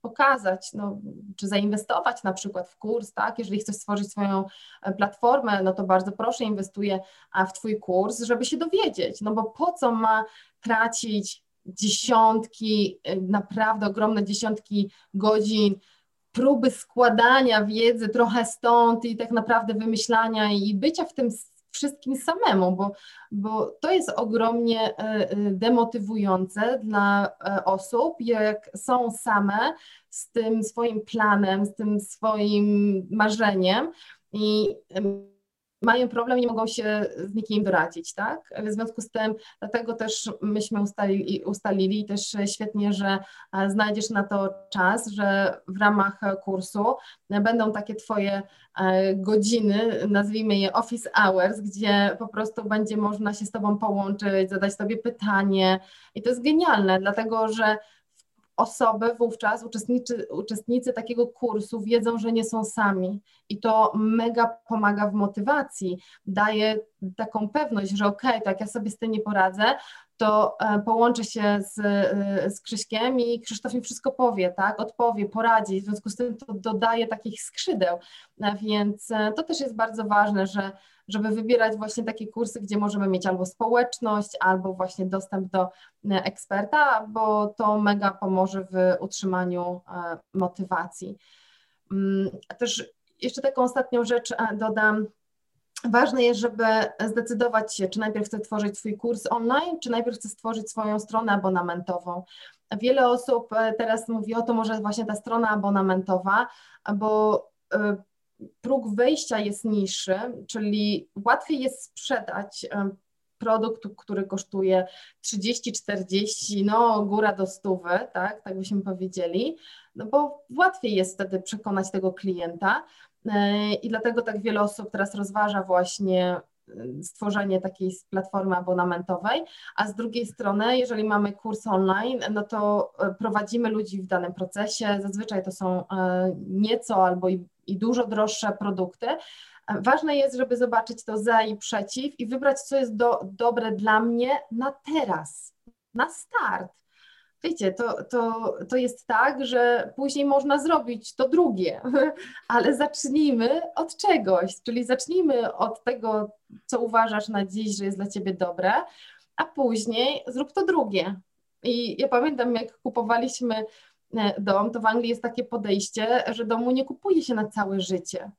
pokazać, no, czy zainwestować na przykład w kurs, tak? Jeżeli chcesz stworzyć swoją e, platformę, no to bardzo proszę, inwestuję w Twój kurs, żeby się dowiedzieć, no bo po co ma tracić dziesiątki, e, naprawdę ogromne dziesiątki godzin próby składania wiedzy trochę stąd i tak naprawdę wymyślania i bycia w tym wszystkim samemu, bo, bo to jest ogromnie e, e, demotywujące dla e, osób, jak są same z tym swoim planem, z tym swoim marzeniem i mają problem, nie mogą się z nikim doradzić, tak? W związku z tym, dlatego też myśmy ustalili, ustalili też świetnie, że e, znajdziesz na to czas, że w ramach kursu będą takie Twoje e, godziny, nazwijmy je office hours, gdzie po prostu będzie można się z Tobą połączyć, zadać Tobie pytanie i to jest genialne, dlatego że osoby wówczas, uczestnicy, uczestnicy takiego kursu wiedzą, że nie są sami. I to mega pomaga w motywacji, daje taką pewność, że okej, okay, tak ja sobie z tym nie poradzę, to e, połączę się z, e, z Krzyśkiem i Krzysztof mi wszystko powie, tak, odpowie, poradzi, w związku z tym to dodaje takich skrzydeł, e, więc to też jest bardzo ważne, że żeby wybierać właśnie takie kursy, gdzie możemy mieć albo społeczność, albo właśnie dostęp do eksperta, bo to mega pomoże w utrzymaniu motywacji. Mm, też jeszcze taką ostatnią rzecz dodam, ważne jest, żeby zdecydować się, czy najpierw chcę tworzyć swój kurs online, czy najpierw chcę stworzyć swoją stronę abonamentową. Wiele osób e, teraz mówi o to, może właśnie ta strona abonamentowa, bo e, próg wejścia jest niższy, czyli łatwiej jest sprzedać e, produkt, który kosztuje 30, 40, no góra do stówy, tak, tak byśmy powiedzieli, no bo łatwiej jest wtedy przekonać tego klienta, E, I dlatego tak wiele osób teraz rozważa właśnie stworzenie takiej platformy abonamentowej, a z drugiej strony, jeżeli mamy kurs online, no to e, prowadzimy ludzi w danym procesie. Zazwyczaj to są nieco albo i, i dużo droższe produkty. Ważne jest, żeby zobaczyć to za i przeciw i wybrać, co jest do, dobre dla mnie na teraz, na start wiecie, to, to, to jest tak, że później można zrobić to drugie, ale zacznijmy od czegoś, czyli zacznijmy od tego, co uważasz na dziś, że jest dla ciebie dobre, a później zrób to drugie. I ja pamiętam, jak kupowaliśmy e, dom, to w Anglii jest takie podejście, że domu nie kupuje się na całe życie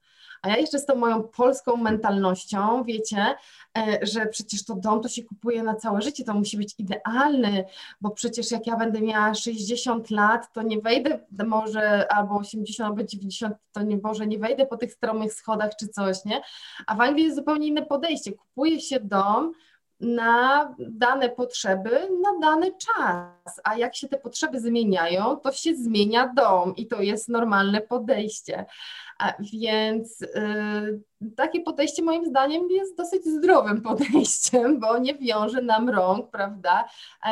a ja jeszcze z tą moją polską mentalnością, wiecie, e, że przecież to dom to się kupuje na całe życie, to musi być idealny, bo przecież jak ja będę miała 60 lat, to nie wejdę może, albo 80, albo 90, to nie, może nie wejdę po tych stromych schodach czy coś, nie? A w Anglii jest zupełnie inne podejście. Kupuje się dom, na dane potrzeby, na dany czas. A jak się te potrzeby zmieniają, to się zmienia dom i to jest normalne podejście. A więc y, takie podejście moim zdaniem jest dosyć zdrowym podejściem, bo nie wiąże nam rąk, prawda,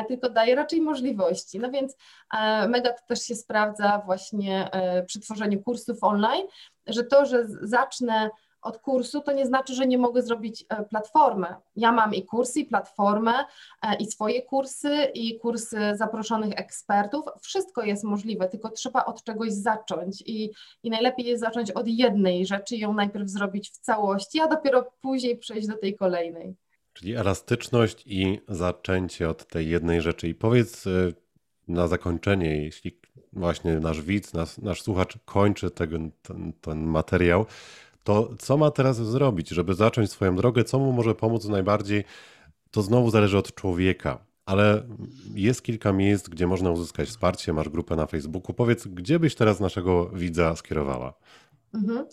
tylko daje raczej możliwości. No więc e, mega to też się sprawdza właśnie e, przy tworzeniu kursów online, że to, że zacznę od kursu, to nie znaczy, że nie mogę zrobić e, platformę. Ja mam i kursy, i platformę, e, i swoje kursy, i kursy zaproszonych ekspertów. Wszystko jest możliwe, tylko trzeba od czegoś zacząć i, i najlepiej jest zacząć od jednej rzeczy, ją najpierw zrobić w całości, a dopiero później przejść do tej kolejnej. Czyli elastyczność i zaczęcie od tej jednej rzeczy. I powiedz e, na zakończenie, jeśli właśnie nasz widz, nasz, nasz słuchacz kończy ten, ten materiał, to co ma teraz zrobić, żeby zacząć swoją drogę? Co mu może pomóc najbardziej? To znowu zależy od człowieka, ale jest kilka miejsc, gdzie można uzyskać wsparcie. Masz grupę na Facebooku. Powiedz, gdzie byś teraz naszego widza skierowała? Mhm.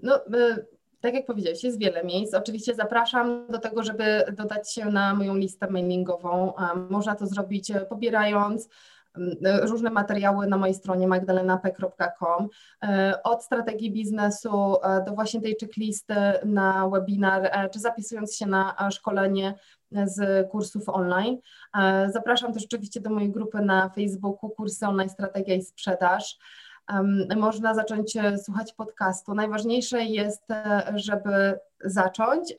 No, y, tak jak powiedziałeś, jest wiele miejsc. Oczywiście zapraszam do tego, żeby dodać się na moją listę mailingową. Można to zrobić e, pobierając różne materiały na mojej stronie magdalenapek.com, e, od strategii biznesu e, do właśnie tej checklisty na webinar, czy zapisując się na szkolenie z kursów online. Zapraszam też oczywiście do mojej grupy na Facebooku Kursy Online Strategia i Sprzedaż można zacząć słuchać podcastu. Najważniejsze jest, żeby zacząć e,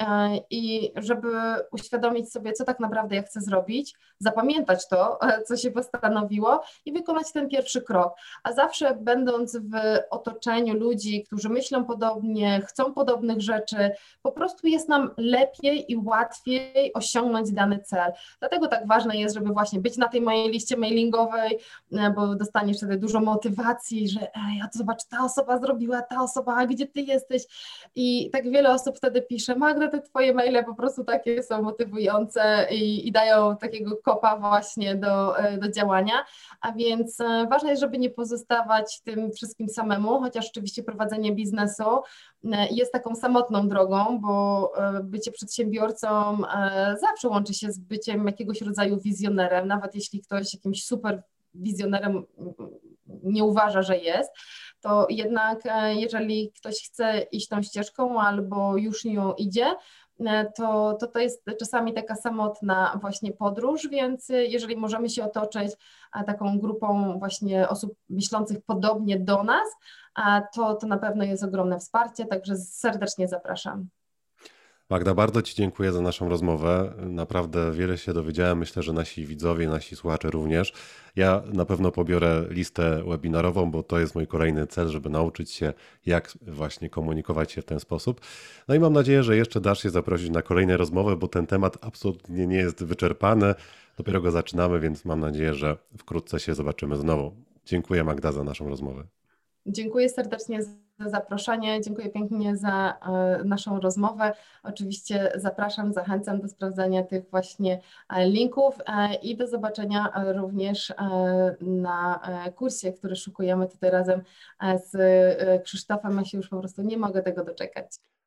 i żeby uświadomić sobie, co tak naprawdę ja chcę zrobić, zapamiętać to, e, co się postanowiło i wykonać ten pierwszy krok. A zawsze będąc w otoczeniu ludzi, którzy myślą podobnie, chcą podobnych rzeczy, po prostu jest nam lepiej i łatwiej osiągnąć dany cel. Dlatego tak ważne jest, żeby właśnie być na tej mojej liście mailingowej, e, bo dostaniesz wtedy dużo motywacji, że ej, a to zobacz, ta osoba zrobiła, ta osoba, a gdzie ty jesteś? I tak wiele osób wtedy wtedy piszę, Magda, te twoje maile po prostu takie są motywujące i, i dają takiego kopa właśnie do, do działania, a więc ważne jest, żeby nie pozostawać tym wszystkim samemu, chociaż oczywiście prowadzenie biznesu jest taką samotną drogą, bo bycie przedsiębiorcą zawsze łączy się z byciem jakiegoś rodzaju wizjonerem, nawet jeśli ktoś jakimś super wizjonerem nie uważa, że jest, to jednak e, jeżeli ktoś chce iść tą ścieżką albo już nią idzie, e, to, to to jest czasami taka samotna właśnie podróż, więc jeżeli możemy się otoczyć taką grupą właśnie osób myślących podobnie do nas, to, to na pewno jest ogromne wsparcie, także serdecznie zapraszam. Magda, bardzo Ci dziękuję za naszą rozmowę. Naprawdę wiele się dowiedziałem. Myślę, że nasi widzowie, nasi słuchacze również. Ja na pewno pobiorę listę webinarową, bo to jest mój kolejny cel, żeby nauczyć się, jak właśnie komunikować się w ten sposób. No i mam nadzieję, że jeszcze dasz się zaprosić na kolejne rozmowy, bo ten temat absolutnie nie jest wyczerpany. Dopiero go zaczynamy, więc mam nadzieję, że wkrótce się zobaczymy znowu. Dziękuję Magda za naszą rozmowę. Dziękuję serdecznie za zaproszenie, dziękuję pięknie za e, naszą rozmowę. Oczywiście zapraszam, zachęcam do sprawdzania tych właśnie e, linków e, i do zobaczenia również na kursie, który szukujemy tutaj razem z Krzysztofem. Ja się już po prostu nie mogę tego doczekać.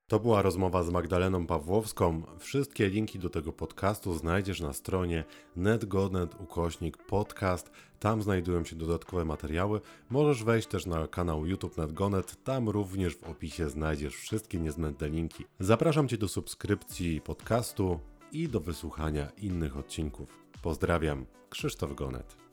To była rozmowa z Magdaleną Pawłowską. Wszystkie linki do tego podcastu znajdziesz na stronie netgodnet ukośnik podcast. Tam znajdują się dodatkowe materiały. Możesz wejść też na kanał YouTube NetGonet. Tam również w opisie znajdziesz wszystkie niezbędne linki. Zapraszam Cię do subskrypcji podcastu i do wysłuchania innych odcinków. Pozdrawiam, Krzysztof Gonet.